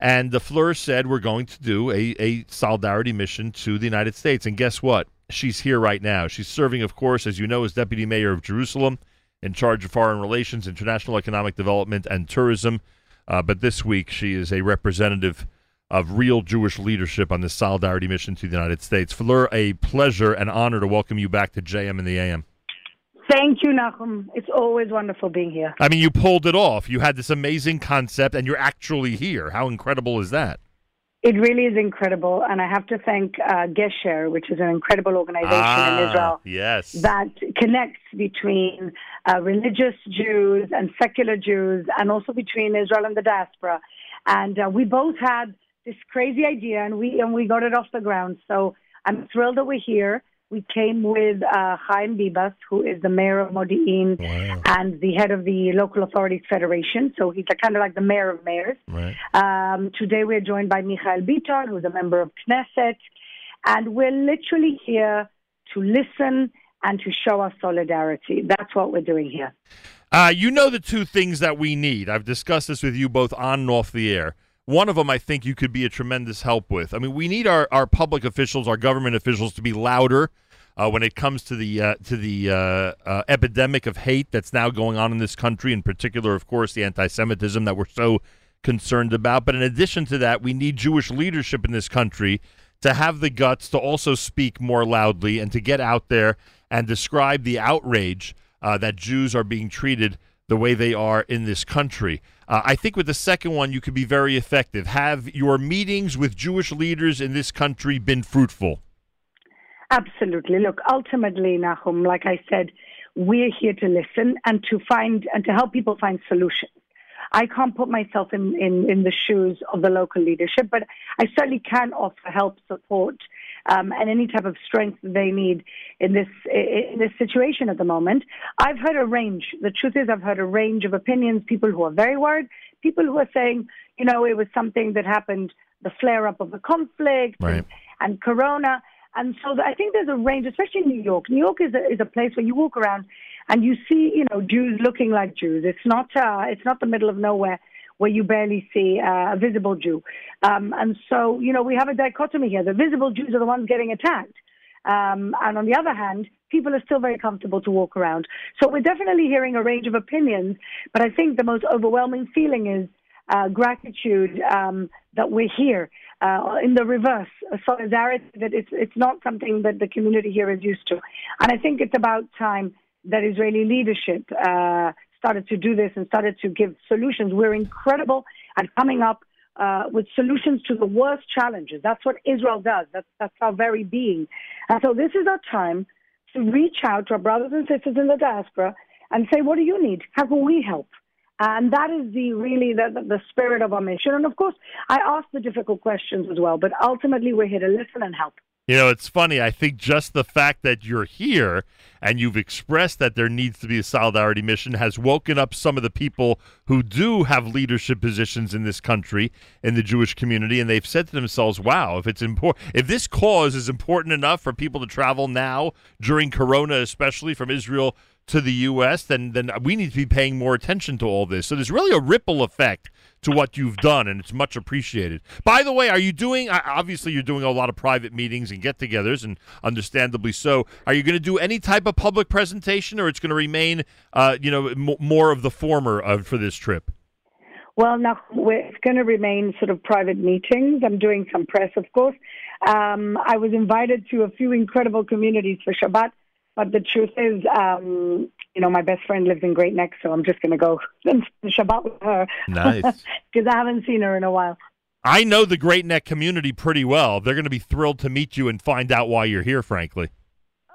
And the Fleur said, We're going to do a, a solidarity mission to the United States. And guess what? She's here right now. She's serving, of course, as you know, as Deputy Mayor of Jerusalem, in charge of foreign relations, international economic development, and tourism. Uh, but this week, she is a representative of real Jewish leadership on this solidarity mission to the United States. Fleur, a pleasure and honor to welcome you back to JM and the AM. Thank you, Nachum. It's always wonderful being here. I mean, you pulled it off. You had this amazing concept, and you're actually here. How incredible is that? It really is incredible, and I have to thank uh, Gesher, which is an incredible organization Ah, in Israel Yes. that connects between uh, religious Jews and secular Jews, and also between Israel and the diaspora. And uh, we both had this crazy idea, and we and we got it off the ground. So I'm thrilled that we're here. We came with uh, Chaim Bibas, who is the mayor of Modi'in Wow. and the head of the Local Authorities Federation. So he's kind of like the mayor of mayors. Right. Um, today we're joined by Michael Biton, who's a member of Knesset, and we're literally here to listen and to show our solidarity. That's what we're doing here. Uh, you know the two things that we need. I've discussed this with you both on and off the air. One of them, I think, you could be a tremendous help with. I mean, we need our, our public officials, our government officials, to be louder uh, when it comes to the uh, to the uh, uh, epidemic of hate that's now going on in this country. In particular, of course, the anti-Semitism that we're so concerned about. But in addition to that, we need Jewish leadership in this country to have the guts to also speak more loudly and to get out there and describe the outrage uh, that Jews are being treated the way they are in this country. Uh, I think with the second one, you could be very effective. Have your meetings with Jewish leaders in this country been fruitful? Absolutely. Look, ultimately, Nachum, like I said, we're here to listen and to find and to help people find solutions. I can't put myself in, in, in the shoes of the local leadership, but I certainly can offer help, support, um, and any type of strength they need in this in this situation at the moment. I've heard a range. The truth is, I've heard a range of opinions. People who are very worried, people who are saying, you know, it was something that happened, the flare up of the conflict Right. and, and Corona. And so I think there's a range, especially in New York. New York is a, is a place where you walk around and you see, you know, Jews looking like Jews. It's not uh, it's not the middle of nowhere where you barely see a visible Jew. Um, and so, you know, we have a dichotomy here. The visible Jews are the ones getting attacked. Um, and on the other hand, people are still very comfortable to walk around. So we're definitely hearing a range of opinions, but I think the most overwhelming feeling is uh, gratitude um, that we're here. uh, in the reverse, solidarity that it's, it's not something that the community here is used to. And I think it's about time that Israeli leadership uh, started to do this and started to give solutions. We're incredible at coming up uh, with solutions to the worst challenges. That's what Israel does. That's, that's our very being. And so this is our time to reach out to our brothers and sisters in the diaspora and say, what do you need? How can we help? And that is the really the, the, the spirit of our mission. And of course, I ask the difficult questions as well, but ultimately we're here to listen and help. You know, it's funny. I think just the fact that you're here and you've expressed that there needs to be a solidarity mission has woken up some of the people who do have leadership positions in this country in the Jewish community and they've said to themselves, "Wow, if it's important if this cause is important enough for people to travel now during corona especially from Israel to the U.S., then then we need to be paying more attention to all this. So there's really a ripple effect to what you've done, and it's much appreciated. By the way, are you doing? Obviously, you're doing a lot of private meetings and get-togethers, and understandably so. Are you going to do any type of public presentation, or it's going to remain, uh, you know, m- more of the former uh, for this trip? Well, now it's going to remain sort of private meetings. I'm doing some press, of course. Um, I was invited to a few incredible communities for Shabbat but the truth is, um, you know, my best friend lives in Great Neck, so I'm just going to go and Shabbat with her. Nice. Because I haven't seen her in a while. I know the Great Neck community pretty well. They're going to be thrilled to meet you and find out why you're here, frankly.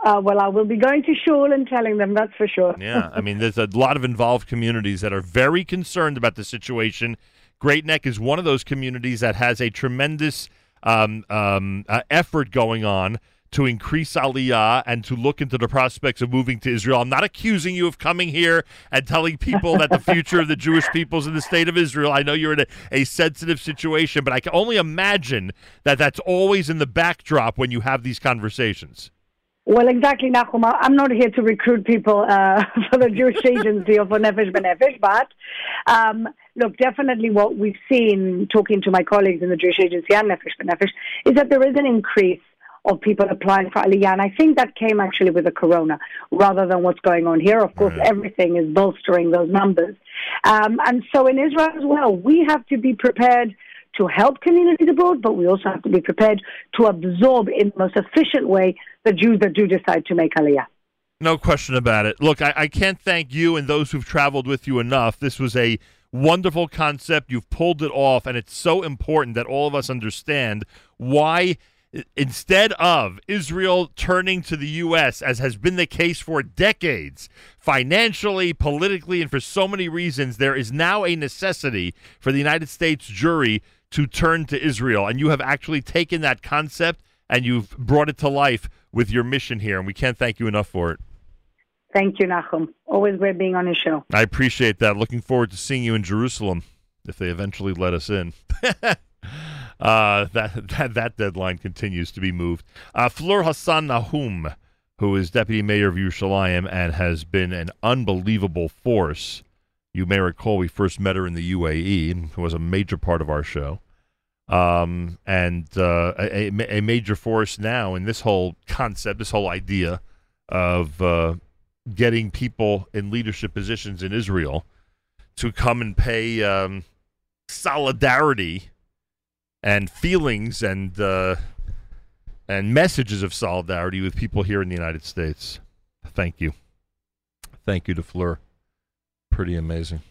Uh, well, I will be going to shul and telling them, that's for sure. yeah, I mean, there's a lot of involved communities that are very concerned about the situation. Great Neck is one of those communities that has a tremendous um, um, uh, effort going on to increase aliyah and to look into the prospects of moving to Israel. I'm not accusing you of coming here and telling people that the future of the Jewish people is in the state of Israel. I know you're in a, a sensitive situation, but I can only imagine that that's always in the backdrop when you have these conversations. Well, exactly, Nachum. I'm not here to recruit people uh, for the Jewish agency or for Nefesh B'Nefesh, but um, look, definitely what we've seen talking to my colleagues in the Jewish agency and Nefesh B'Nefesh is that there is an increase of people applying for Aliyah. And I think that came actually with the corona rather than what's going on here. Of course, right. everything is bolstering those numbers. Um, and so in Israel as well, we have to be prepared to help communities abroad, but we also have to be prepared to absorb in the most efficient way the Jews that do decide to make Aliyah. No question about it. Look, I, I can't thank you and those who've traveled with you enough. This was a wonderful concept. You've pulled it off, and it's so important that all of us understand why instead of Israel turning to the U.S., as has been the case for decades, financially, politically, and for so many reasons, there is now a necessity for the United States jury to turn to Israel. And you have actually taken that concept and you've brought it to life with your mission here. And we can't thank you enough for it. Thank you, Nachum. Always great being on the show. I appreciate that. Looking forward to seeing you in Jerusalem if they eventually let us in. Uh, that, that that deadline continues to be moved. Uh, Fleur Hassan Nahum, who is deputy mayor of Yerushalayim and has been an unbelievable force. You may recall we first met her in the UAE and was a major part of our show. Um, and uh, a, a, major force now in this whole concept, this whole idea of uh, getting people in leadership positions in Israel to come and pay um, solidarity and feelings and uh, and messages of solidarity with people here in the United States. Thank you. Thank you to Fleur. Pretty amazing.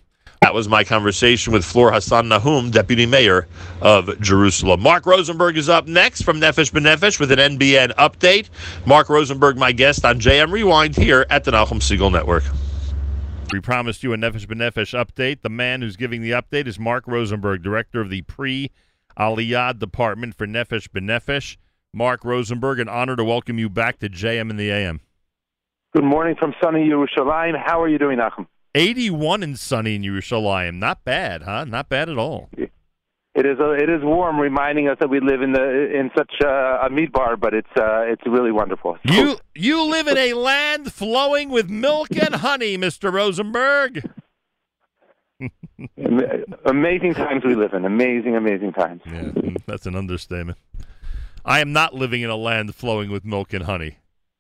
That was my conversation with Fleur Hassan Nahum, Deputy Mayor of Jerusalem. Mark Rosenberg is up next from Nefesh B'Nefesh with an NBN update. Mark Rosenberg, my guest on JM Rewind here at the Nachum Segal Network. We promised you a Nefesh B'Nefesh update. The man who's giving the update is Mark Rosenberg, Director of the Pre Aliyah Department for Nefesh B'Nefesh. Mark Rosenberg, an honor to welcome you back to JM in the AM. Good morning from sunny Yerushalayim. How are you doing, Nachum? 81 in sunny in Yerushalayim. Not bad, huh? Not bad at all. It is a, it is warm, reminding us that we live in the in such a, a bar. but it's uh, it's really wonderful. You you live in a land flowing with milk and honey, Mister Rosenberg. Amazing times we live in. Amazing, amazing times. Yeah, that's an understatement. I am not living in a land flowing with milk and honey.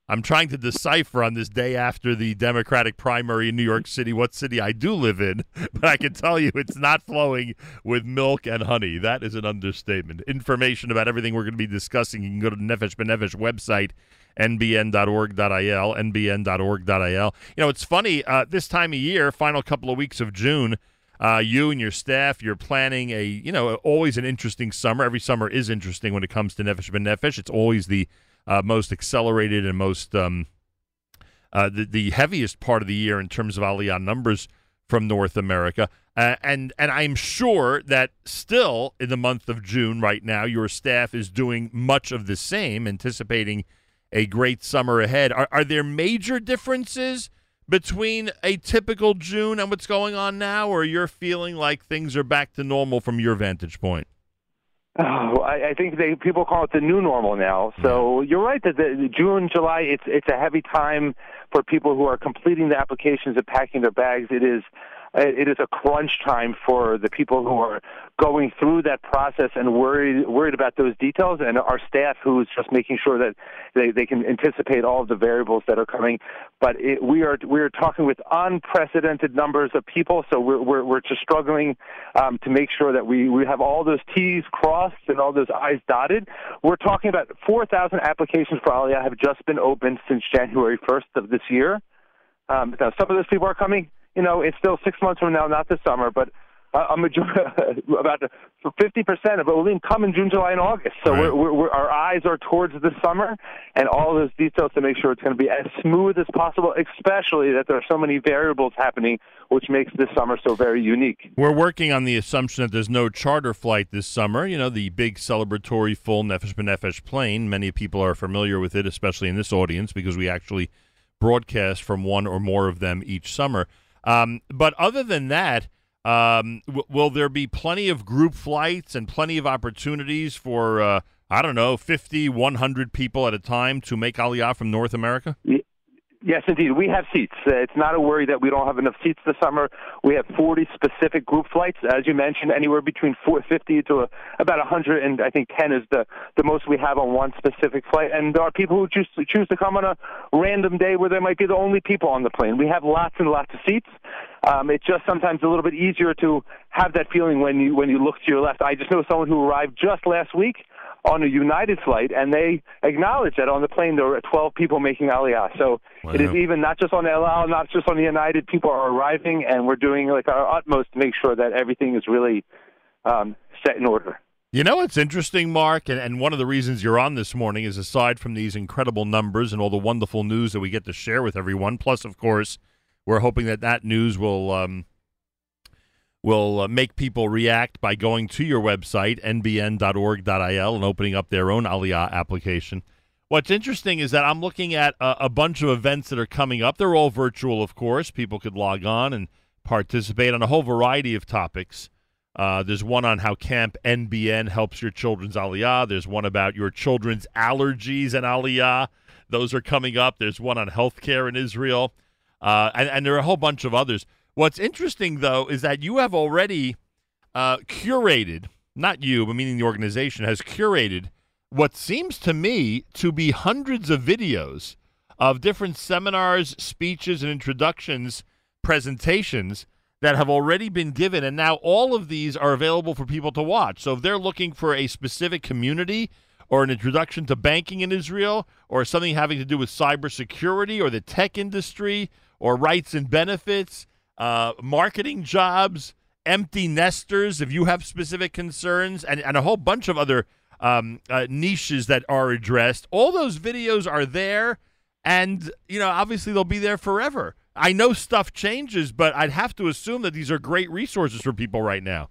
I'm trying to decipher on this day after the Democratic primary in New York City what city I do live in, but I can tell you it's not flowing with milk and honey. That is an understatement. Information about everything we're going to be discussing, you can go to the Nefesh B'Nefesh website, nbn.org.il, nbn.org.il. You know, it's funny, uh, this time of year, final couple of weeks of June, uh, you and your staff, you're planning a, you know, always an interesting summer. Every summer is interesting when it comes to Nefesh B'Nefesh. It's always the uh, most accelerated and most um, uh, the, the heaviest part of the year in terms of Aliyah numbers from North America. Uh, and and I'm sure that still in the month of June right now, your staff is doing much of the same, anticipating a great summer ahead. Are, are there major differences between a typical June and what's going on now, or you're feeling like things are back to normal from your vantage point? Oh, I, I think they people call it the new normal now. So mm-hmm. you're right that the, the June, July, it's it's a heavy time for people who are completing the applications and packing their bags. It is it is a crunch time for the people who are going through that process and worried worried about those details, and our staff who's just making sure that they, they can anticipate all of the variables that are coming. But it, we are we are talking with unprecedented numbers of people, so we're we're, we're just struggling um, to make sure that we we have all those T's crossed and all those I's dotted. We're talking about 4,000 applications for Aliyah have just been opened since January 1st of this year. Um, now, some of those people are coming you know, it's still six months from now, not this summer, but a majority, about fifty percent of it will even come in June, July, and August. So right. we're, we're, our eyes are towards the summer and all those details to make sure it's going to be as smooth as possible. Especially that there are so many variables happening, which makes this summer so very unique. We're working on the assumption that there's no charter flight this summer. You know, the big celebratory full Nefesh B'Nefesh plane. Many people are familiar with it, especially in this audience, because we actually broadcast from one or more of them each summer. Um, but other than that, um, w- will there be plenty of group flights and plenty of opportunities for, uh, I don't know, 50, 100 people at a time to make Aliyah from North America? Yes, indeed. We have seats. Uh, it's not a worry that we don't have enough seats this summer. We have 40 specific group flights, as you mentioned, anywhere between 450 to a, about 100, and I think 10 is the, the most we have on one specific flight. And there are people who choose to, choose to come on a random day where they might be the only people on the plane. We have lots and lots of seats. Um, it's just sometimes a little bit easier to have that feeling when you when you look to your left. I just know someone who arrived just last week on a United flight, and they acknowledged that on the plane there were 12 people making Aliyah. So wow. it is even not just on El Al, not just on the United. People are arriving, and we're doing like our utmost to make sure that everything is really um, set in order. You know it's interesting, Mark, and, and one of the reasons you're on this morning is aside from these incredible numbers and all the wonderful news that we get to share with everyone. Plus, of course, we're hoping that that news will um, will uh, make people react by going to your website, nbn.org.il, and opening up their own Aliyah application. What's interesting is that I'm looking at a, a, bunch of events that are coming up. They're all virtual, of course. People could log on and participate on a whole variety of topics. Uh, there's one on how Camp NBN helps your children's Aliyah. There's one about your children's allergies and Aliyah. Those are coming up. There's one on healthcare in Israel. Uh, and, and there are a whole bunch of others. What's interesting, though, is that you have already uh, curated, not you, but meaning the organization, has curated what seems to me to be hundreds of videos of different seminars, speeches, and introductions, presentations that have already been given. And now all of these are available for people to watch. So if they're looking for a specific community, or an introduction to banking in Israel, or something having to do with cybersecurity or the tech industry, or rights and benefits, uh, marketing jobs, empty nesters, if you have specific concerns, and, and a whole bunch of other um, uh, niches that are addressed. All those videos are there, and you know, obviously they'll be there forever. I know stuff changes, but I'd have to assume that these are great resources for people right now.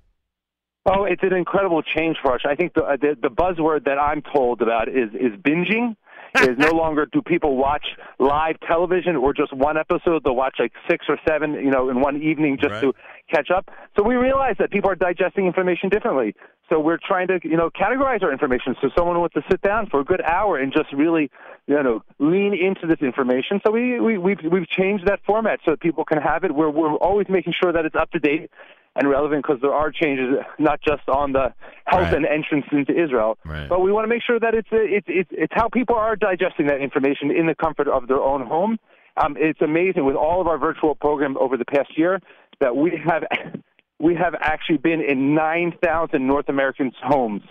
Oh, it's an incredible change for us. I think the, the the buzzword that I'm told about is is binging is no longer do people watch live television or just one episode. They'll watch like six or seven, you know, in one evening just right. to catch up. So we realize that people are digesting information differently. So we're trying to, you know, categorize our information so someone wants to sit down for a good hour and just really, you know, lean into this information. So we, we we've we've changed that format so that people can have it. We're we're always making sure that it's up to date and relevant because there are changes, not just on the health Right. and entrance into Israel, Right. but we want to make sure that it's it's it's it's how people are digesting that information in the comfort of their own home. Um, it's amazing with all of our virtual program over the past year that we have we have actually been in 9,000 North Americans' homes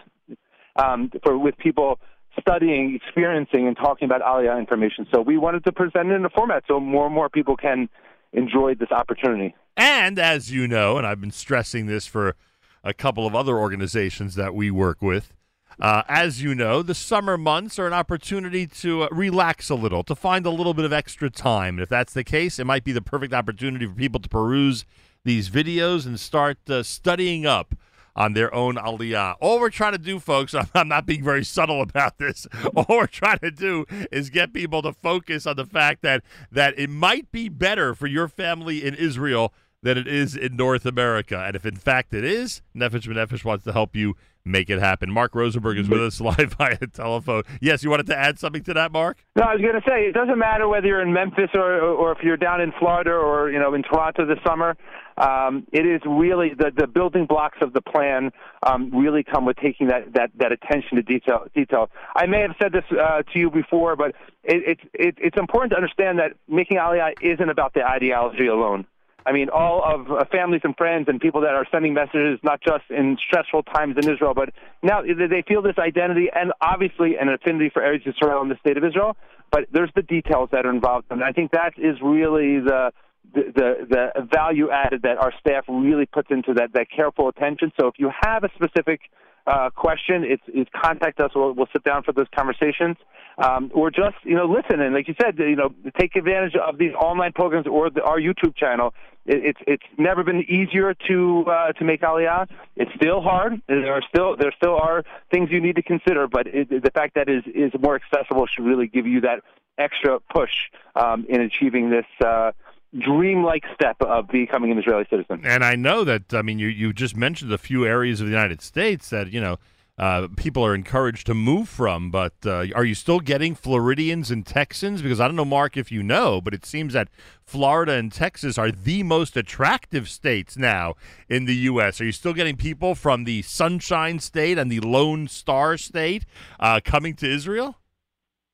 um, for with people studying, experiencing, and talking about Aliyah information. So we wanted to present it in a format so more and more people can enjoy this opportunity. And as you know, and I've been stressing this for a couple of other organizations that we work with, uh, as you know, the summer months are an opportunity to uh, relax a little, to find a little bit of extra time. And if that's the case, it might be the perfect opportunity for people to peruse these videos and start uh, studying up on their own aliyah. All we're trying to do, folks, I'm, not being very subtle about this. All we're trying to do is get people to focus on the fact that that it might be better for your family in Israel than it is in North America. And if in fact it is, Nefesh B'Nefesh wants to help you make it happen. Mark Rosenberg is with us live via telephone. Yes, you wanted to add something to that, Mark? No, I was going to say it doesn't matter whether you're in Memphis or, or if you're down in Florida or you know in Toronto this summer. Um, it is really the the building blocks of the plan um, really come with taking that, that, that attention to detail. Detail. I may have said this uh, to you before, but it, it's it, it's important to understand that making Aliyah isn't about the ideology alone. I mean, all of uh, families and friends and people that are sending messages, not just in stressful times in Israel, but now they- they feel this identity and obviously an affinity for Eretz Israel and the state of Israel. But there's the details that are involved, and I think that is really the the the, the value added that our staff really puts into that that careful attention. So if you have a specific uh, question, it's, it's contact us. We'll, we'll sit down for those conversations, um, or just you know listen and like you said, you know take advantage of these online programs or the, our YouTube channel. It, it's it's never been easier to uh, to make Aliyah. It's still hard. There are still there still are things you need to consider, but it, the fact that it is is more accessible should really give you that extra push um, in achieving this. Uh, dreamlike step of becoming an Israeli citizen. And I know that I mean you you just mentioned a few areas of the United States that you know uh, people are encouraged to move from. But uh, are you still getting Floridians and Texans? Because I don't know, Mark, if you know, but it seems that Florida and Texas are the most attractive states now in the U.S. Are you still getting people from the Sunshine State and the Lone Star State uh, coming to Israel?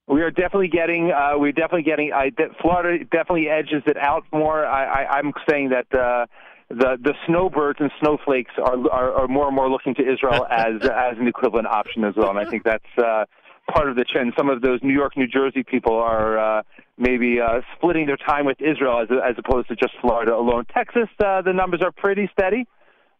We are definitely getting. Uh, we're definitely getting. I, Florida definitely edges it out more. I, I, I'm saying that uh, the the snowbirds and snowflakes are, are are more and more looking to Israel as as an equivalent option as well. And I think that's uh, part of the trend. Some of those New York, New Jersey people are uh, maybe uh, splitting their time with Israel as as opposed to just Florida alone. Texas, uh, the numbers are pretty steady,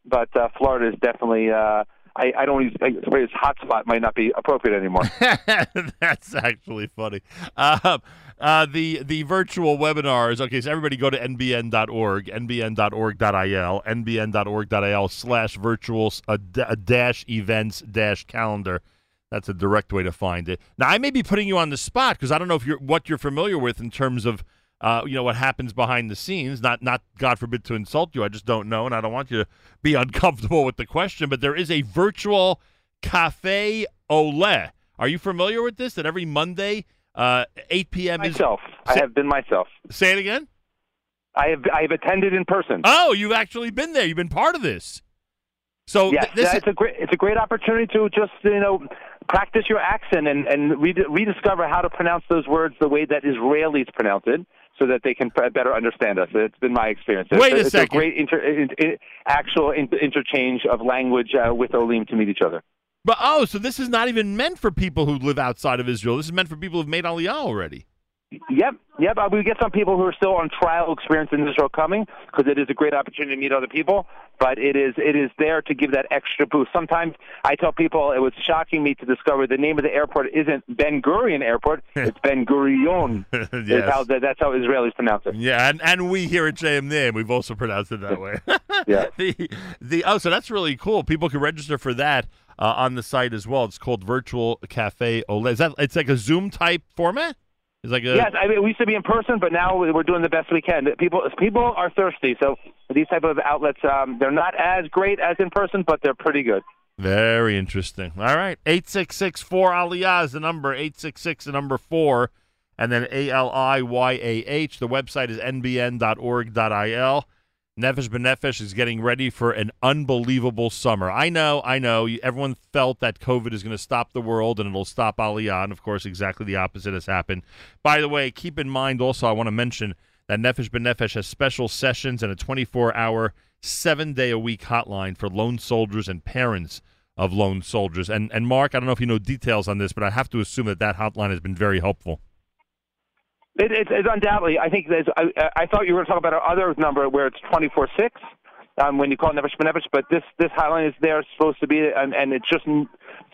but uh, Florida is definitely. Uh, I, I don't use I, phrase hotspot might not be appropriate anymore. That's actually funny. Um, uh, the the virtual webinars. Okay, so everybody go to nbn.org, nbn.org.il, nbn.org.il slash virtual uh, uh, dash events dash calendar. That's a direct way to find it. Now, I may be putting you on the spot because I don't know if you're what you're familiar with in terms of uh, you know what happens behind the scenes. Not not God forbid to insult you. I just don't know, and I don't want you to be uncomfortable with the question. But there is a virtual cafe ole. Are you familiar with this? That every Monday, uh, 8 p.m. is. myself. I have been myself. Say it again. I have I have attended in person. Oh, you've actually been there. You've been part of this. So yes, th- this that's a great. It's a great opportunity to just you know practice your accent and and re- rediscover how to pronounce those words the way that Israelis pronounce it, so that they can better understand us. It's been my experience. Wait a it's, second. It's a great inter, in, in, actual in, interchange of language uh, with Olim to meet each other. But oh, so this is not even meant for people who live outside of Israel. This is meant for people who've made Aliyah already. Yep, yep. We get some people who are still on trial experience in Israel coming because it is a great opportunity to meet other people. But it is it is there to give that extra boost. Sometimes I tell people it was shocking me to discover the name of the airport isn't Ben Gurion Airport; it's Ben Gurion. Yes. how that's how Israelis pronounce it. Yeah, and, and we here at JM Name, we've also pronounced it that way. Yeah. the the oh, so that's really cool. People can register for that uh, on the site as well. It's called Virtual Cafe Ole. Is that it's like a Zoom type format? It's like a Yes, I mean we used to be in person, but now we're doing the best we can. People people are thirsty, so these type of outlets um, they're not as great as in person, but they're pretty good. Very interesting. All right. 866 4 Aliyah is the number. 866 the number 4. And then A L I Y A H. The website is nbn.org.il. Nefesh B'Nefesh is getting ready for an unbelievable summer. I know, I know. Everyone felt that COVID is going to stop the world and it'll stop Aliyah, and of course, exactly the opposite has happened. By the way, keep in mind also, I want to mention that Nefesh B'Nefesh has special sessions and a 24-hour, seven-day-a-week hotline for lone soldiers and parents of lone soldiers. And and Mark, I don't know if you know details on this, but I have to assume that that hotline has been very helpful. It, it's, it's undoubtedly. I think there's. I, I thought you were going to talk about our other number where it's twenty four six. Um, when you call Nefesh B'Nefesh, but this this hotline is there, supposed to be, and, and it's just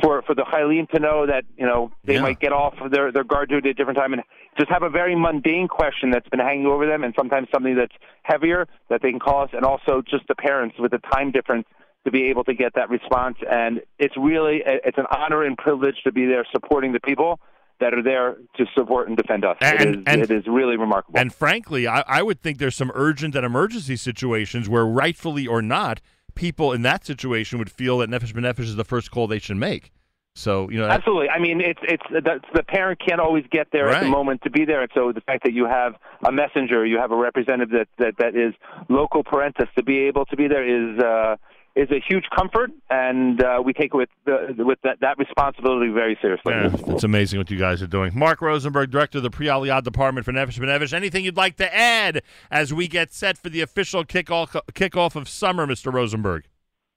for for the Chaylim to know that you know they Yeah. might get off of their their guard duty at a different time and just have a very mundane question that's been hanging over them, and sometimes something that's heavier that they can call us, and also just the parents with the time difference to be able to get that response. And it's really it's an honor and privilege to be there supporting the people that are there to support and defend us. And- it is and- it is really remarkable. And frankly, I, I would think there's some urgent and emergency situations where, rightfully or not, people in that situation would feel that Nefesh B'Nefesh is the first call they should make. So you know, that, Absolutely. I mean, it's it's the, the parent can't always get there at the moment to be there, and so the fact that you have a messenger, you have a representative that that, that is local parentis to be able to be there is uh, is a huge comfort, and uh, we take with the, with that, that responsibility very seriously. yeah, it's amazing what you guys are doing. Mark Rosenberg, director of the Pre Aliyah Department for Nefesh B'Nefesh. Anything you'd like to add as we get set for the official kickoff kickoff of summer, Mr. Rosenberg?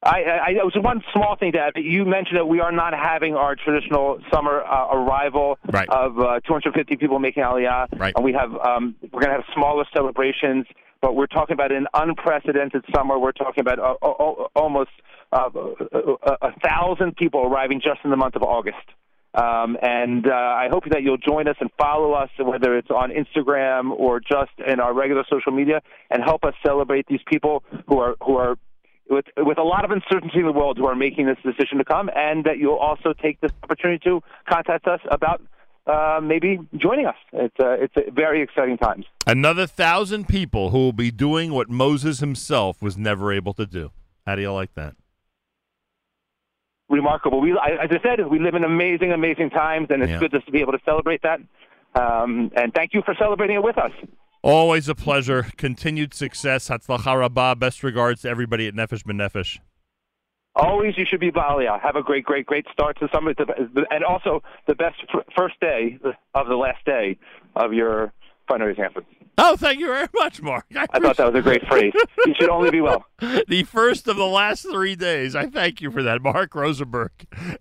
I, I, I was one small thing to add. You mentioned that we are not having our traditional summer uh, arrival Right. of uh, 250 people making Aliyah, Right. and we have um, we're going to have smaller celebrations. But we're talking about an unprecedented summer. We're talking about uh, uh, uh, almost uh, a, a thousand people arriving just in the month of August. Um, and uh, I hope that you'll join us and follow us, whether it's on Instagram or just in our regular social media, and help us celebrate these people who are who are with with a lot of uncertainty in the world who are making this decision to come, and that you'll also take this opportunity to contact us about uh, maybe joining us. It's uh, it's a very exciting times. Another thousand people who will be doing what Moses himself was never able to do. How do you like that? Remarkable. We, as I said, we live in amazing, amazing times, and it's Yeah. good just to be able to celebrate that. Um, and thank you for celebrating it with us. Always a pleasure. Continued success. Hatzlacha Rabbah. Best regards to everybody at Nefesh B'Nefesh. Always, you should be Balia. Have a great, great, great start to summer, and also the best first day of the last day of your fundraising efforts. Oh, thank you very much, Mark. I, I thought that was a great phrase. You should only be well. the first of the last three days. I thank you for that, Mark Rosenberg,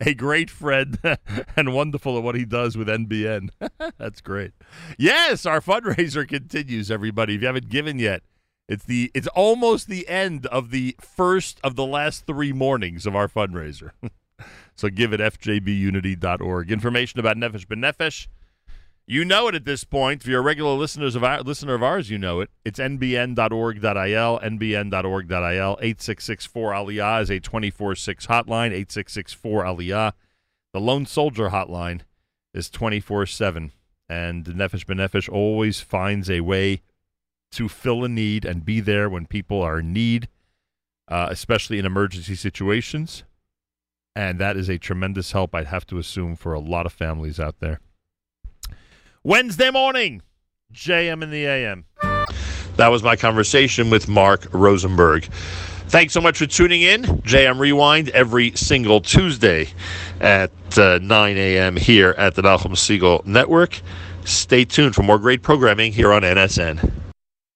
a great friend and wonderful at what he does with NBN. That's great. Yes, our fundraiser continues. Everybody, if you haven't given yet, it's the it's almost the end of the first of the last three mornings of our fundraiser. so give it fjbunity.org. Information about Nefesh B'Nefesh. You know it at this point. If you're a regular listeners of our, listener of ours, you know it. It's nbn.org.il, nbn.org.il. 866-4-ALIYAH is a 24-6 hotline, 866-4-ALIYAH. The Lone Soldier hotline is 24-7. And Nefesh B'Nefesh always finds a way to fill a need and be there when people are in need, uh, especially in emergency situations. And that is a tremendous help, I'd have to assume, for a lot of families out there. Wednesday morning, JM in the AM. That was my conversation with Mark Rosenberg. Thanks so much for tuning in. JM Rewind every single Tuesday at uh, 9 a.m. here at the Nachum Segal Network. Stay tuned for more great programming here on NSN.